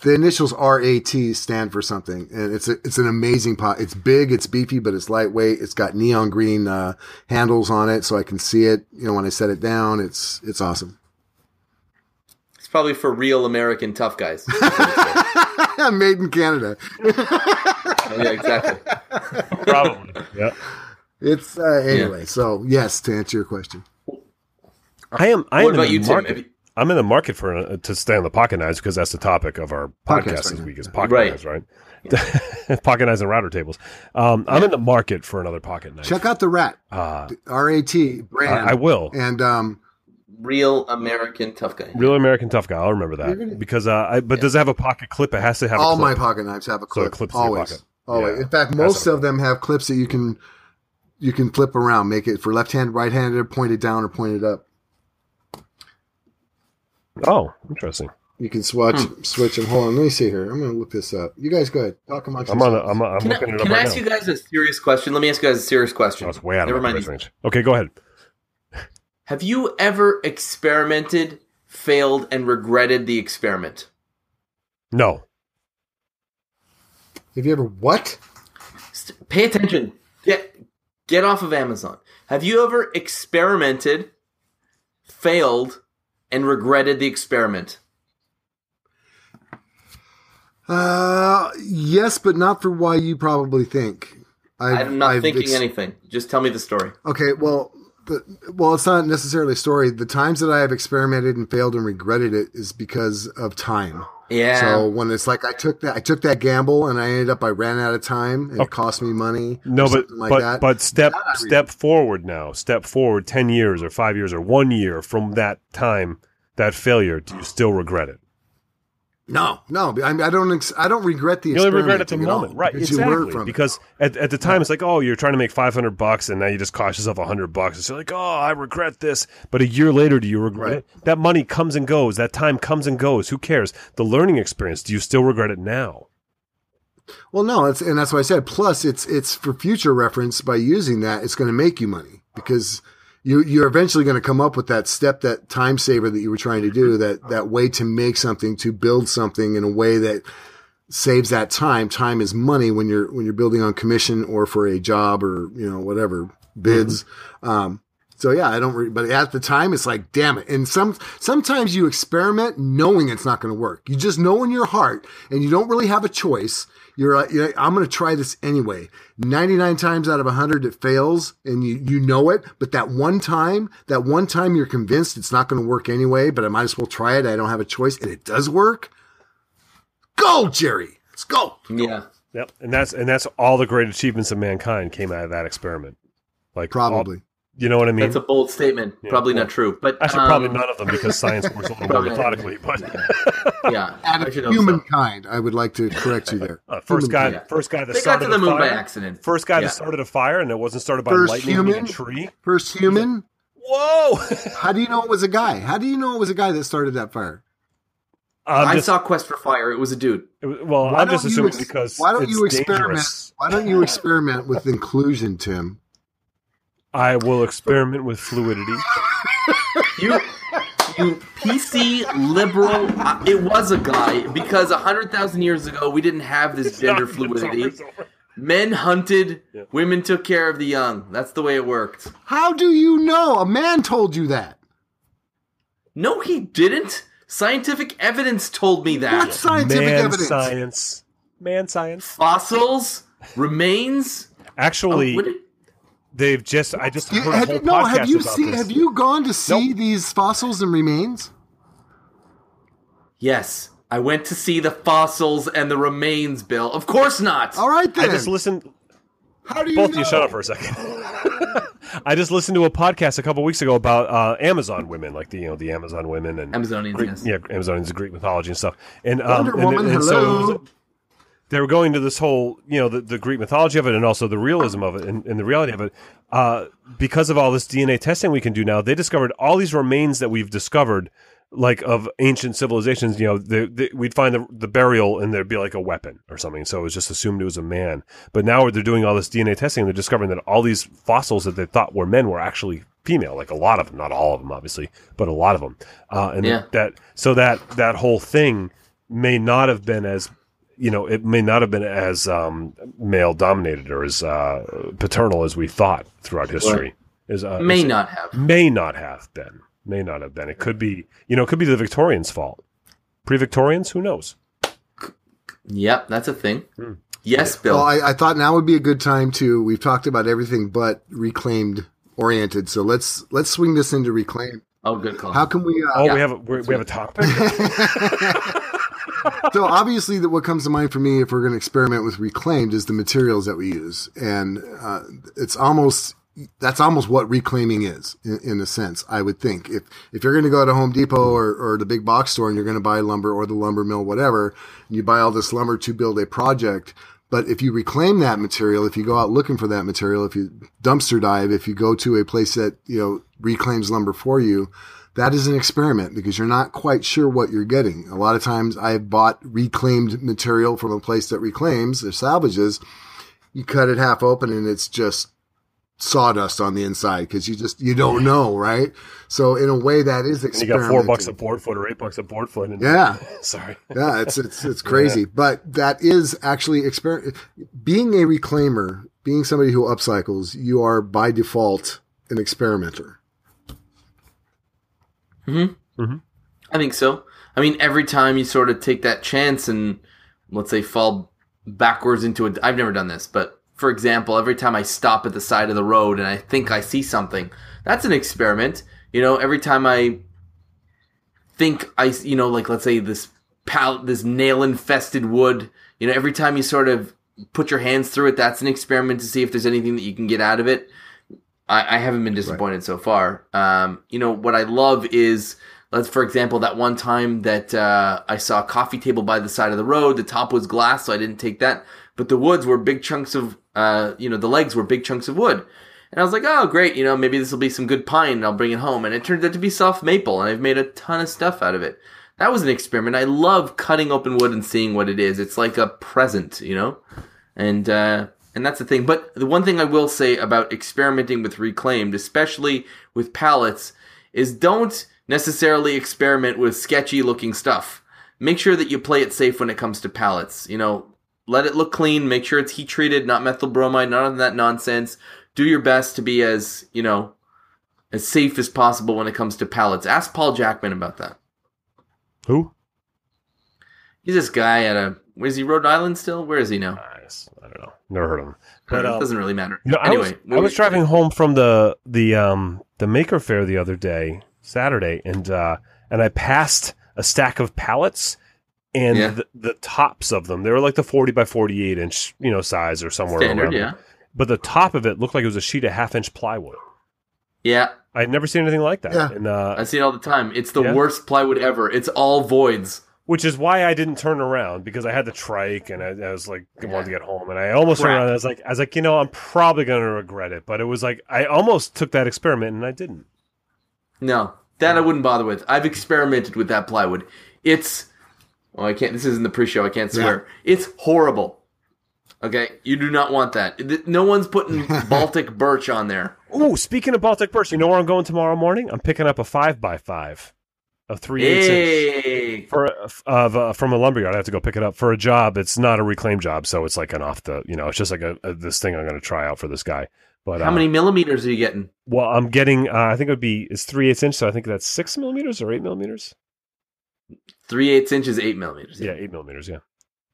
The initials RAT stand for something, and it's a, it's an amazing pot. It's big, it's beefy, but it's lightweight. It's got neon green uh, handles on it, so I can see it. You know, when I set it down, it's it's awesome. It's probably for real American tough guys. Made in Canada. yeah, exactly. Probably. yeah. It's uh, anyway. So yes, to answer your question, I am. I What am about in the you, Tim? market. Have you- I'm in the market for uh, to stay on the pocket knives because that's the topic of our Podcast podcast, right this now. week is pocket Right. knives, right? pocket knives and router tables. Um, I'm in the market for another pocket knife. check out the Rat Uh, R A T brand. I, I will. And um, Real American tough guy. Real American Tough Guy. I'll remember You're gonna- that because. Uh, I, but does it have a pocket clip? It has to have. all a clip. All my pocket knives have a So it clip. clips in your always, pocket. Always. Yeah. In fact, most of them have clips that you can you can flip around, make it for left hand, right handed, point it down or point it up. Oh, interesting. You can switch Hmm. switch them. Hold on, let me see here. I'm going to look this up. You guys go ahead. Talk amongst I'm on. A, yourselves. I'm. I'm Can I, looking it can up I ask now. you guys a serious question? Let me ask you guys a serious question. Oh, way out Never of mind. range. Okay, go ahead. Have you ever experimented, failed, and regretted the experiment? No. Have you ever what? Pay attention. Get get off of Amazon. Have you ever experimented, failed, and regretted the experiment? Uh, yes, but not for why you probably think. I've- I'm not I've thinking ex- anything. Just tell me the story. Okay, well, the, well, it's not necessarily a story. The times that I have experimented and failed and regretted it is because of time. Yeah. So when it's like I took that, I took that gamble and I ended up, I ran out of time and Okay. it cost me money. No, but like but that. but step step forward now. Step forward ten years or five years or one year from that time, that failure. Do you still regret it? No, no, I, mean, I don't. Ex- I don't regret the. You only regret experimenting at the at moment, right? because you Exactly. from it. Because at, at the time, it's like, oh, you're trying to make five hundred bucks, and now you just cost yourself hundred bucks. It's like, oh, I regret this. But a year later, do you regret Right. it? That money comes and goes. That time comes and goes. Who cares? The learning experience. Do you still regret it now? Well, no, it's, and that's why I said. Plus, it's it's for future reference. By using that, it's going to make you money because you you're eventually going to come up with that step, that time saver that you were trying to do, that that way to make something, to build something in a way that saves that time. Time is money when you're when you're building on commission or for a job or you know whatever bids. Um, so yeah, I don't. Re- but at the time, it's like, damn it. And some sometimes you experiment knowing it's not going to work. You just know in your heart, and you don't really have a choice. You're, uh, you're like, I'm going to try this anyway. 99 times out of 100 it fails, and you you know it. But that one time, that one time you're convinced it's not going to work anyway. But I might as well try it. I don't have a choice, and it does work. Go, Jerry. Let's go. Yeah. Yep. And that's and that's all the great achievements of mankind came out of that experiment. Like all- Probably. You know what I mean? That's a bold statement. Yeah, probably well, not true. But Actually, um, probably none of them because science works a little more methodically. But Yeah. Out I of so. humankind, I would like to correct you there. uh, first guy, Humankind. Yeah. first guy that They got started to the a moon by accident. first guy Yeah. that started a fire, and it wasn't started by First lightning human? tree. First human. Whoa! How do you know it was a guy? How do you know it was a guy that started that fire? I'm I just, saw Quest for Fire. It was a dude. was- well, Why I'm just assuming ex- because why don't it's you experiment? dangerous. Why don't you experiment with inclusion, Tim? I will experiment with fluidity. You, you PC liberal. Uh, it was a guy because a hundred thousand years ago we didn't have this gender fluidity. Men hunted, Yeah. women took care of the young. That's the way it worked. How do you know? A man told you that. No, he didn't. Scientific evidence told me that. What scientific Man evidence? science. Man science. Fossils, remains. Actually, Oh, what did- they've just I just You- heard a have whole you, no, podcast have you about seen? this. Have you gone to see Nope. these fossils and remains? yes, I went to see the fossils and the remains. Bill, of course not. All right, then. I just listened. How do you Both know? of you shut up for a second. I just listened to a podcast a couple weeks ago about uh, Amazon women, like the you know the Amazon women and Amazonians, Greek, yes. yeah, Amazonians, Greek mythology and stuff. And um, Wonder and, Woman, and so it hello. was- they were going to this whole you know the, the Greek mythology of it and also the realism of it and, and the reality of it. Uh, because of all this DNA testing we can do now, they discovered all these remains that we've discovered. Like of ancient civilizations, you know, they, they, we'd find the, the burial and there'd be like a weapon or something. So it was just assumed it was a man. But now they're doing all this DNA testing and they're discovering that all these fossils that they thought were men were actually female. Like a lot of them, not all of them, obviously, but a lot of them. Uh, and Yeah. that so that that whole thing may not have been as you know it may not have been as um, male dominated or as uh, paternal as we thought throughout history. Is uh, May is- not have. may not have been may not have been. It could be you know it could be the Victorians' fault. Pre-Victorians, who knows? Yep, that's a thing. Hmm. Yes, Bill. Well, I, I thought now would be a good time to. We've talked about everything but reclaimed oriented. So let's let's swing this into reclaim. oh, good call. How can we? Uh, Oh, Yeah. we have a, we we have a topic. so obviously, that what comes to mind for me if we're going to experiment with reclaimed is the materials that we use, and uh, it's almost that's almost what reclaiming is in, in a sense. I would think if if you're going to go to Home Depot or, or the big box store and you're going to buy lumber or the lumber mill, whatever, and you buy all this lumber to build a project. But if you reclaim that material, if you go out looking for that material, if you dumpster dive, if you go to a place that you know reclaims lumber for you, that is an experiment because you're not quite sure what you're getting. A lot of times I've bought reclaimed material from a place that reclaims or salvages. You cut it half open and it's just sawdust on the inside because you just, you don't know, right? So in a way that is experiment. you got four bucks a board foot or eight bucks a board foot. And, Yeah. sorry. Yeah, it's it's it's crazy, but that is actually exper- being a reclaimer, being somebody who upcycles, you are by default an experimenter. Mm-hmm. Mm-hmm. I think so. I mean, every time you sort of take that chance and let's say fall backwards into a. I've never done this, but for example, every time I stop at the side of the road and I think I see something, that's an experiment. You know, every time I think I, you know, like let's say this pallet, this nail infested wood, you know, every time you sort of put your hands through it, that's an experiment to see if there's anything that you can get out of it. I, I haven't been disappointed so far. Um, you know, what I love is let's for example that one time that uh, I saw a coffee table by the side of the road. The top was glass, so I didn't take that. But the woods were big chunks of, uh, you know, the legs were big chunks of wood. And I was like, oh, great, you know, maybe this will be some good pine and I'll bring it home. And it turned out to be soft maple, and I've made a ton of stuff out of it. That was an experiment. I love cutting open wood and seeing what it is. It's like a present, you know? And, uh, and that's the thing. But the one thing I will say about experimenting with reclaimed, especially with pallets, is don't necessarily experiment with sketchy looking stuff. Make sure that you play it safe when it comes to pallets. You know, let it look clean, make sure it's heat treated, not methyl bromide, none of that nonsense do your best to be as you know as safe as possible when it comes to pallets. Ask Paul Jackman about that. Who? He's this guy at a. Is he Rhode Island still? Where is he now? Uh, Nice. I don't know. Never heard of him. But, But it um, doesn't really matter. You know, anyway, I was, what I was were- driving home from the the um the Maker Faire the other day, Saturday, and uh and I passed a stack of pallets and Yeah. the, the tops of them they were like the 40 by 48 inch you know size or somewhere standard. around Yeah, there. but the top of it looked like it was a sheet of half inch plywood yeah. i had never seen anything like that Yeah. and uh I see it all the time. It's the Yeah. worst plywood ever. It's all voids. Which is why I didn't turn around because I had the trike and I, I was like I wanted to get home and I almost turned around and I was like I was like you know I'm probably going to regret it but it was like I almost took that experiment and I didn't No, that I wouldn't bother with. I've experimented with that plywood. It's. oh, I can't. This isn't the pre-show. I can't swear. It's horrible. Okay, you do not want that. No one's putting Baltic birch on there. Ooh, speaking of Baltic Birch, you know where I'm going tomorrow morning? I'm picking up a five by five, a three eighths inch Hey, for of uh, from a lumberyard. I have to go pick it up for a job. It's not a reclaimed job, so it's like an off the you know it's just like a, a this thing I'm going to try out for this guy. But how uh, many millimeters are you getting? Well, I'm getting. Uh, I think it would be it's three eighths inch, so I think that's six millimeters or eight millimeters. Three eighths inches, eight millimeters. Yeah, eight millimeters. Yeah,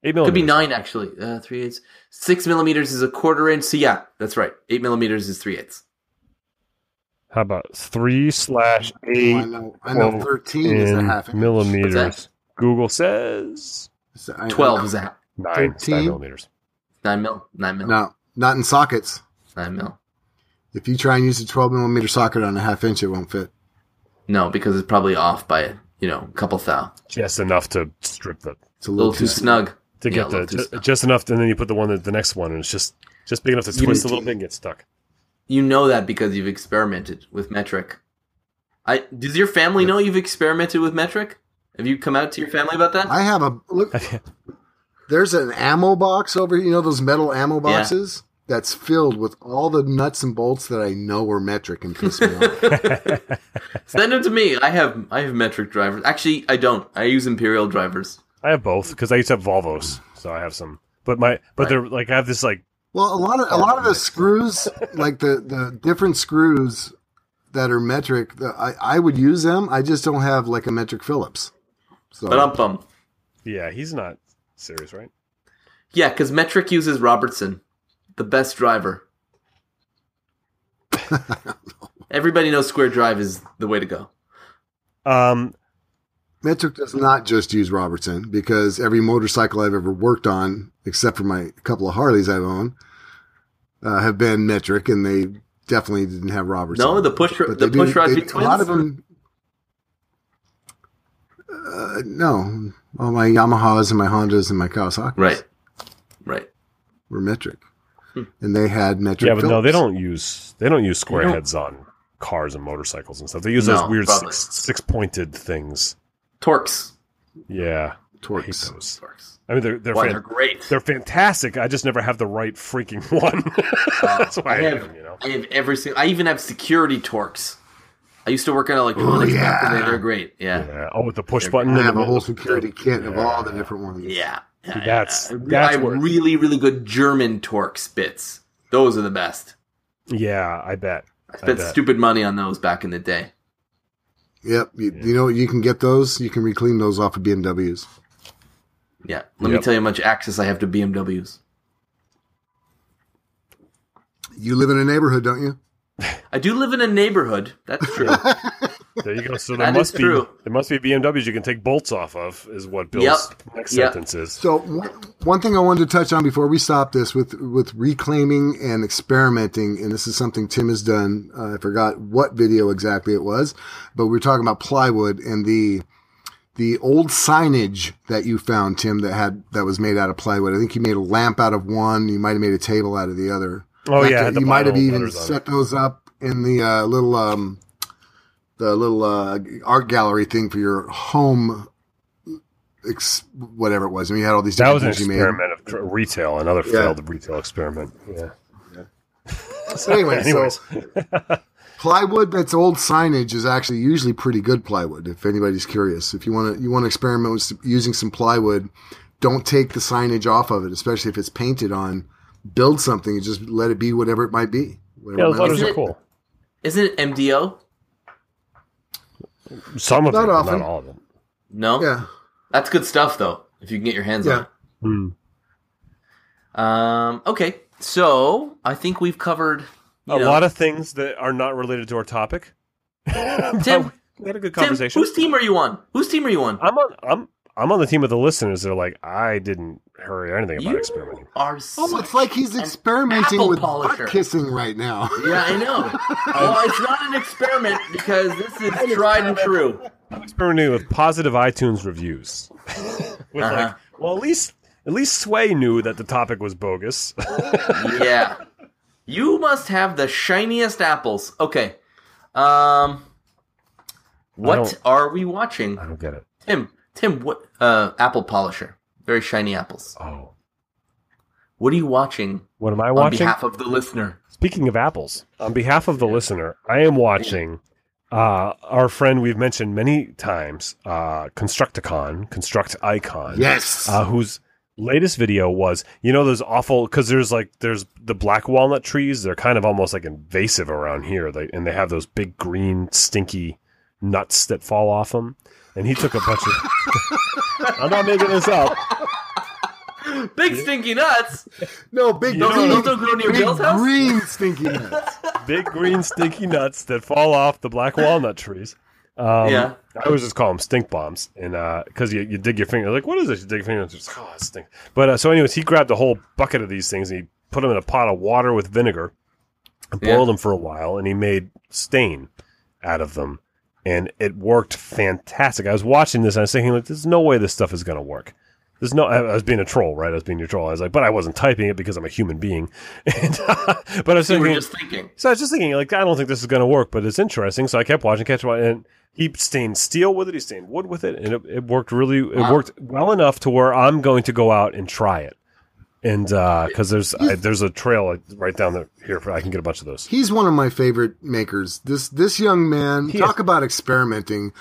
eight millimeters. Could be nine actually. Uh, three eighths. Six millimeters is a quarter inch. So yeah, that's right. Eight millimeters is three eighths. How about three slash Oh, I eight know. I know. quote, Thirteen is a half inch. millimeters? What's Google says So I- Twelve is a half. nine. It's nine millimeters. Nine mil. Nine mil. No, not in sockets. Nine mil. If you try and use a 12 millimeter socket on a half inch, it won't fit. No, because it's probably off by you know a couple thou. Just enough to strip the It's a A little, little too snug. to Yeah, get a the just, just enough, and then you put the one that the next one, and it's just just big enough to You twist a little bit and get stuck. You know that because you've experimented with metric. I does your family know you've experimented with metric? Have you come out to your family about that? I have a look. There's an ammo box over here. You know those metal ammo boxes that's filled with all the nuts and bolts that I know are metric and piss me off. Send them to me. I have I have metric drivers. Actually, I don't. I use imperial drivers. I have both because I used to have Volvos, so I have some. But my but Right. they're like I have this like Well, a lot of a lot of the screws, like the the different screws that are metric, the, I I would use them. I just don't have like a metric Phillips. So But um bum. yeah he's not serious right. Yeah, because metric uses Robertson, the best driver. Everybody knows square drive is the way to go. Um, metric does not just use Robertson because every motorcycle I've ever worked on, except for my couple of Harleys I've owned, uh, have been metric, and they definitely didn't have Robertson. No, the push But the they do- push rod they- be A lot of them. Uh, no, all my Yamahas and my Hondas and my Kawasaki's Right, right. were metric, Hmm. and they had metric. yeah, but no, they don't use they don't use square don't- heads on cars and motorcycles and stuff. They use No, those weird six, six pointed things. Torx. Yeah, I hate Torx. those. Torx. I mean, they're they're Why fan- they're great. they're fantastic. I just never have the right freaking one. Uh, that's why I, I have, them, you know. I have every single. I even have security Torx. I used to work on electronics back in yeah. day. They're great. Yeah, Yeah. Oh, with the push button. I in have the a whole security kit of all the different ones. yeah. yeah, See, that's- yeah. that's I have really, really good German Torx bits. Those are the best. Yeah, I bet. I spent bet. stupid money on those back in the day. Yep. You, you know, you can get those. You can reclaim those off of BMWs. Yeah. Let me tell you how much access I have to BMWs. You live in a neighborhood, don't you? I do live in a neighborhood. That's true. There you go. So there must be true. there must be BMWs you can take bolts off of. Is what Bill's Yep. next Yep. sentence is. So one, one thing I wanted to touch on before we stop this with with reclaiming and experimenting, and this is something Tim has done. Uh, I forgot what video exactly it was, but we were talking about plywood and the the old signage that you found, Tim, that had that was made out of plywood. I think you made a lamp out of one. You might have made a table out of the other. Oh That- yeah, had the you might have even letters on it. set those up in the uh, little um, the little uh, art gallery thing for your home. Ex- whatever it was, and you had all these. That different was an things you made. experiment of tr- retail, another Yeah. failed retail experiment. Yeah. So anyway, Anyways, so plywood that's old signage is actually usually pretty good plywood. If anybody's curious, if you want to you want to experiment with using some plywood, don't take the signage off of it, especially if it's painted on. Build something and just let it be whatever it might be. Whatever yeah, it those letters are cool. Isn't it MDO? Some of Not them, often. not all of them. No. Yeah, That's good stuff, though. If you can get your hands Yeah. on it. Um. Okay. So I think we've covered you A know, lot of things that are not related to our topic. Tim, we had a good Tim, conversation. whose team are you on? Whose team are you on? I'm on. I'm. I'm on the team of the listeners. They're like, I didn't hear anything about You experimenting. are. Oh, it's like he's experimenting with polisher. butt kissing right now. Yeah, I know. well, it's not an experiment because this is tried and true. I'm experimenting with positive iTunes reviews. with Uh-huh. like, well, at least at least Sway knew that the topic was bogus. Yeah. You must have the shiniest apples. Okay. Um what are we watching? I don't get it. Tim, Tim, what uh apple polisher. Very shiny apples. Oh, What are you watching what am I watching? on behalf of the listener? Speaking of apples, on behalf of the listener, I am watching uh, our friend we've mentioned many times, uh, Constructicon, Construct Icon. Yes. uh, whose latest video was you know those awful because there's like there's the black walnut trees they're kind of almost like invasive around here they, and they have those big green stinky nuts that fall off them and he took a bunch of i'm not making this up Big stinky nuts. no, big You green, those don't grow near big Bill's house. green stinky nuts. big green stinky nuts that fall off the black walnut trees um, Yeah. I always just call them stink bombs, and because you, you dig your finger, like what is this? You dig your finger, it's just oh, it stinks. But uh, so, anyways, he grabbed a whole bucket of these things and he put them in a pot of water with vinegar, and Yeah. boiled them for a while, and he made stain out of them, and it worked fantastic. I was watching this, and I was thinking, like, there's no way this stuff is going to work. There's no. I I was being a troll, right? I was being your troll. I was like, but I wasn't typing it because I'm a human being. And, uh, but I was were thinking, just thinking. so I was just thinking, like, I don't think this is going to work, but it's interesting. So I kept watching, kept watching, and he stained steel with it, he stained wood with it, and it, it worked really, it Wow. worked well enough to where I'm going to go out and try it. And uh, because there's I, there's a trail right down there here, for, I can get a bunch of those. He's one of my favorite makers. This this young man, He talk about experimenting.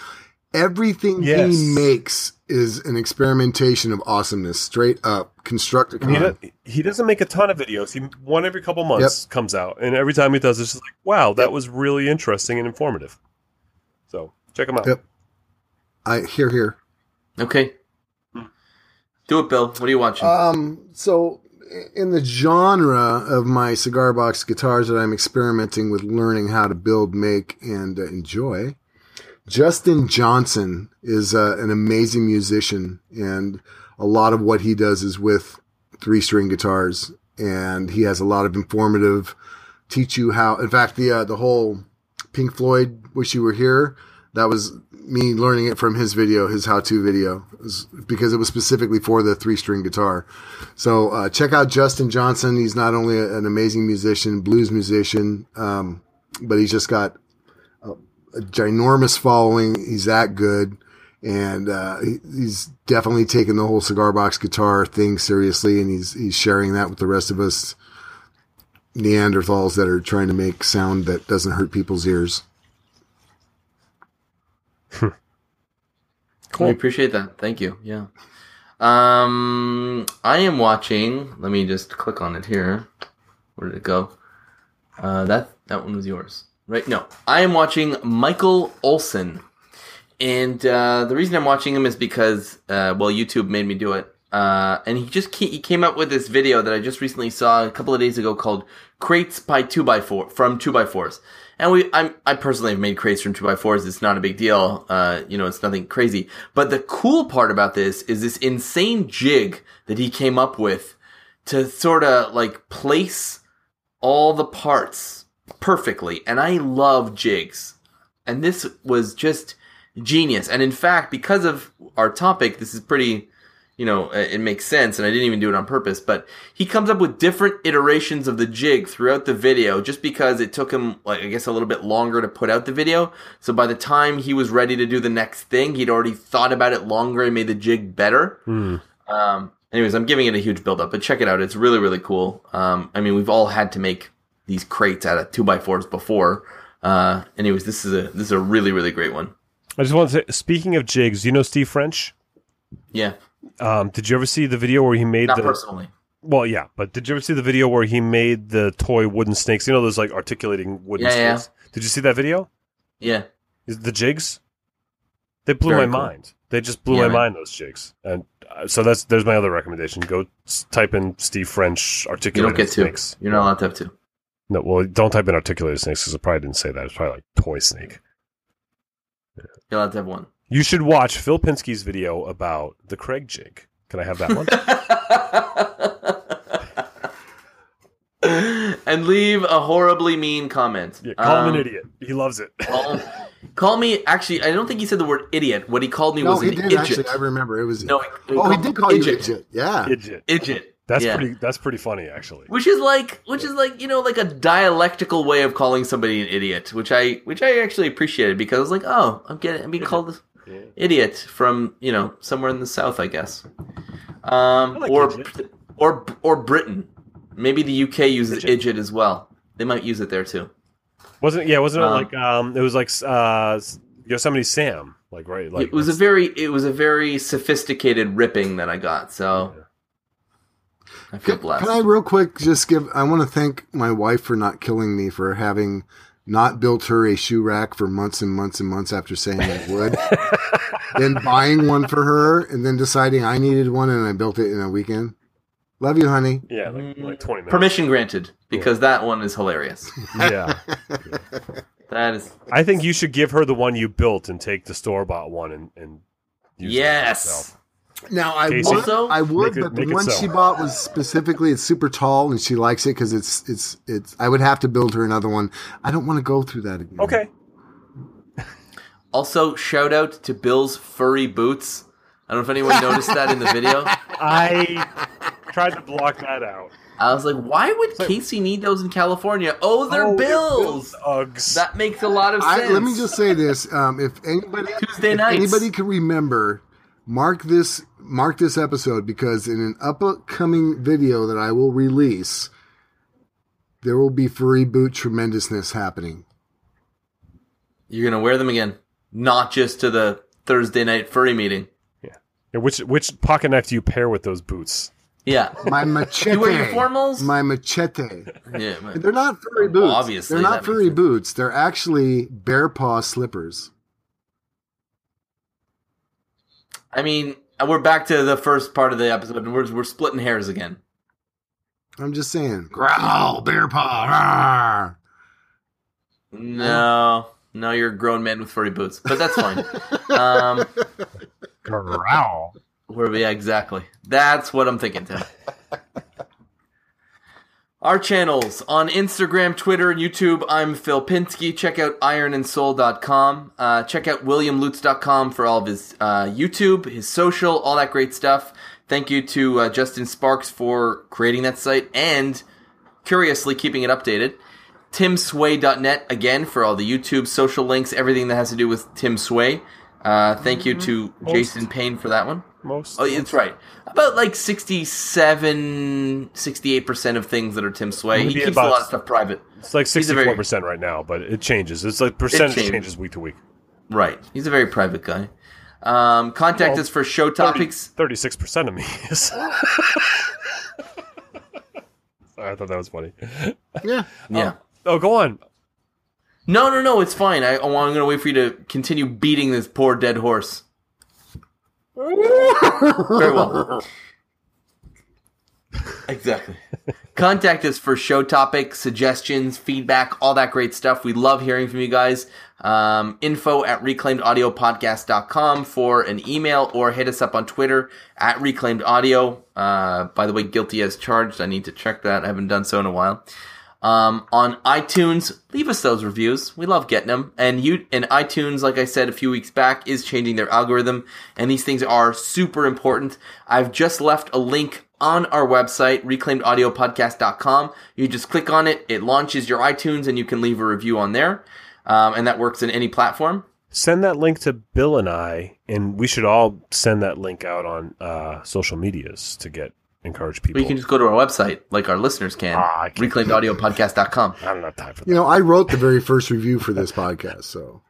Everything Yes. he makes is an experimentation of awesomeness, straight up. Constructed. He, do, he doesn't make a ton of videos. He one every couple months comes out, and every time he does, it's just like, wow, that was really interesting and informative. So check him out. Yep. I hear here. Okay. Do it, Bill. What are you watching? Um, so in the genre of my cigar box guitars that I'm experimenting with learning how to build, make, and uh, enjoy, Justin Johnson is uh, an amazing musician, and a lot of what he does is with three string guitars, and he has a lot of informative teach you how. In fact, the uh, the whole Pink Floyd "Wish You Were Here" that was me learning it from his video, his how-to video, It because it was specifically for the three-string guitar. So uh, check out Justin Johnson. He's not only an amazing musician, blues musician, um, but he's just got a, a ginormous following. He's that good, and uh, he, he's definitely taken the whole cigar box guitar thing seriously, and he's he's sharing that with the rest of us Neanderthals that are trying to make sound that doesn't hurt people's ears. We appreciate that. Thank you. Yeah. Um, I am watching. Let me just click on it here. Where did it go? Uh, that that one was yours, right? No, I am watching Michael Olson, and uh, the reason I'm watching him is because uh, well, YouTube made me do it. Uh, and he just ca- he came up with this video that I just recently saw a couple of days ago called "Crates by Two by Four from Two by Fours, and we I'm I personally have made crates from two x fours. It's not a big deal. Uh, you know, it's nothing crazy. But the cool part about this is this insane jig that he came up with to sort of like place all the parts perfectly. And I love jigs. And this was just genius. And in fact, because of our topic, this is pretty, you know, uh, it makes sense. And I didn't even do it on purpose, but he comes up with different iterations of the jig throughout the video just because it took him, like, I guess a little bit longer to put out the video. So by the time he was ready to do the next thing, he'd already thought about it longer and made the jig better. Um, anyways, I'm giving it a huge build up, but check it out. It's really, really cool. Um, I mean, we've all had to make these crates out of two by fours before. Uh, anyways, this is a this is a really, really great one. I just want to say, speaking of jigs, you know Steve French? Yeah, Um, did you ever see the video where he made not the? personally. Well, yeah, but did you ever see the video where he made the toy wooden snakes? You know those like articulating wooden Yeah, yeah. snakes. Did you see that video? Yeah, Is the jigs? They blew Very my cool. mind. They just blew Yeah, my man. mind. Those jigs, and uh, so that's there's my other recommendation. Go s- type in Steve French articulating you don't get two. snakes. You're not allowed to have two. No, well, don't type in articulated snakes because I probably didn't say that. It's probably like toy snake. You're allowed to have one. You should watch Phil Pinsky's video about the Kreg jig. Can I have that one? and leave a horribly mean comment. Yeah, call him Um, an idiot. He loves it. Call, call me. Actually, I don't think he said the word idiot. What he called me No, was he an did idiot. actually. I remember it was. No, he- he oh, he called did call you idiot. idiot. Yeah. Idiot. Idiot. That's Yeah. pretty. That's pretty funny, actually. Which is like, which is like, you know, like a dialectical way of calling somebody an idiot, which I, which I actually appreciated because I was like, oh, I'm getting, I'm being called Yeah. idiot from, you know, somewhere in the south, I guess. Um, like or, idiot. or, or Britain. Maybe the UK uses Idiot. as well. They might use it there too. Wasn't yeah? Wasn't it Um, like um? It was like uh, Yosemite Sam, like right? Like it was a very, it was a very sophisticated ripping that I got. So I feel Can, blessed. can I real quick just give? I want to thank my wife for not killing me for having not built her a shoe rack for months and months and months after saying I would. then buying one for her and then deciding I needed one and I built it in a weekend. Love you, honey. yeah, like, mm. like twenty minutes. Permission granted because that one is hilarious. Yeah, That is I think you should give her the one you built and take the store bought one and and use that yes. Yourself. Now I Casey? would, Also, I would, it- but the one so. she bought was specifically it's super tall and she likes it because it's it's it's. I would have to build her another one. I don't want to go through that again. Okay. Also, shout out to Bill's furry boots. I don't know if anyone noticed that in the video. I tried to block that out. I was like, why would Casey need those in California? Oh, they're Oh, Bill's. Uggs. That makes a lot of I, sense. let me just say this: um, if anybody, Tuesday if nights. anybody can remember, mark this mark this episode because in an upcoming video that I will release, there will be furry boot tremendousness happening. You're gonna wear them again, not just to the Thursday night furry meeting. Yeah, which which pocket knife do you pair with those boots? Yeah, My machete. You wear your formals? My machete. yeah. man. They're not furry Well, boots. obviously, they're not furry boots. They're actually bear paw slippers. I mean, we're back to the first part of the episode, and we're we're splitting hairs again. I'm just saying. Growl, bear paw. No, no, you're a grown man with furry boots, but that's fine. um, Growl. Where we yeah, exactly. That's what I'm thinking, Tim. Our channels on Instagram, Twitter, and YouTube. I'm Phil Pinsky. Check out ironandsoul.com. Uh, check out williamlutz.com for all of his uh, YouTube, his social, all that great stuff. Thank you to uh, Justin Sparks for creating that site and curiously keeping it updated. TimSway.net again for all the YouTube, social links, everything that has to do with Tim Sway. Uh, thank you to Jason Payne for that one. Most. Oh, it's right. About like 67, 68% of things that are Tim Sway. He keeps about- a lot of stuff private. It's like a sixty very- four percent right now, but it changes. It's like percentage changes. changes week to week. Right. He's a very private guy. Um, contact Well, us for show topics. Thirty six percent of me is. I thought that was funny. Yeah. Yeah. Oh, go on. No, no, no. It's fine. I, oh, I'm going to wait for you to continue beating this poor dead horse. Very well. Exactly. Contact us for show topics, suggestions, feedback, all that great stuff. We love hearing from you guys. Um, info at reclaimedaudiopodcast.com for an email or hit us up on Twitter at reclaimed audio. Uh, by the way, guilty as charged. I need to check that. I haven't done so in a while. Um, on iTunes, leave us those reviews. We love getting them. And you, and iTunes, like I said a few weeks back, is changing their algorithm, and these things are super important. I've just left a link on our website, reclaimedaudiopodcast.com. You just click on it, it launches your iTunes, and you can leave a review on there. Um, and that works in any platform. Send that link to Bill and I, and we should all send that link out on uh, social medias to get encourage people. But you can just go to our website, like our listeners can, Ah, I can't. reclaimedaudiopodcast.com. I don't have time for that. You know, I wrote the very first review for this podcast, so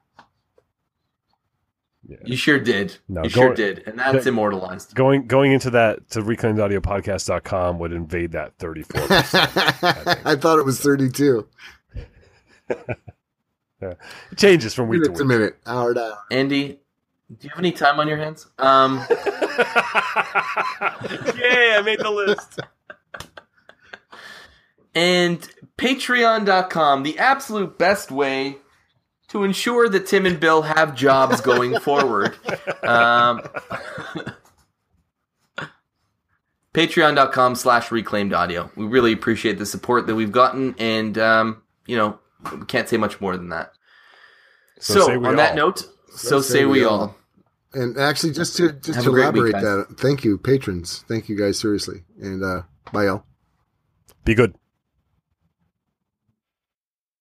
You sure did. No, you go- sure did. And that's go- immortalized. Going going into that to reclaimedaudiopodcast.com would invade that 34%. I thought it was 32 it changes from week to minutes a minute, hour to hour. Andy, do you have any time on your hands? Um, Yay, I made the list. and patreon.com, the absolute best way to ensure that Tim and Bill have jobs going forward. Um, patreon.com slash reclaimed audio. We really appreciate the support that we've gotten, and, um, you know, we can't say much more than that. So So, on that note, so, say, we all. And actually, just to just Have to a great week, elaborate that, thank you, patrons. Thank you guys seriously, and uh, bye, y'all. Be good.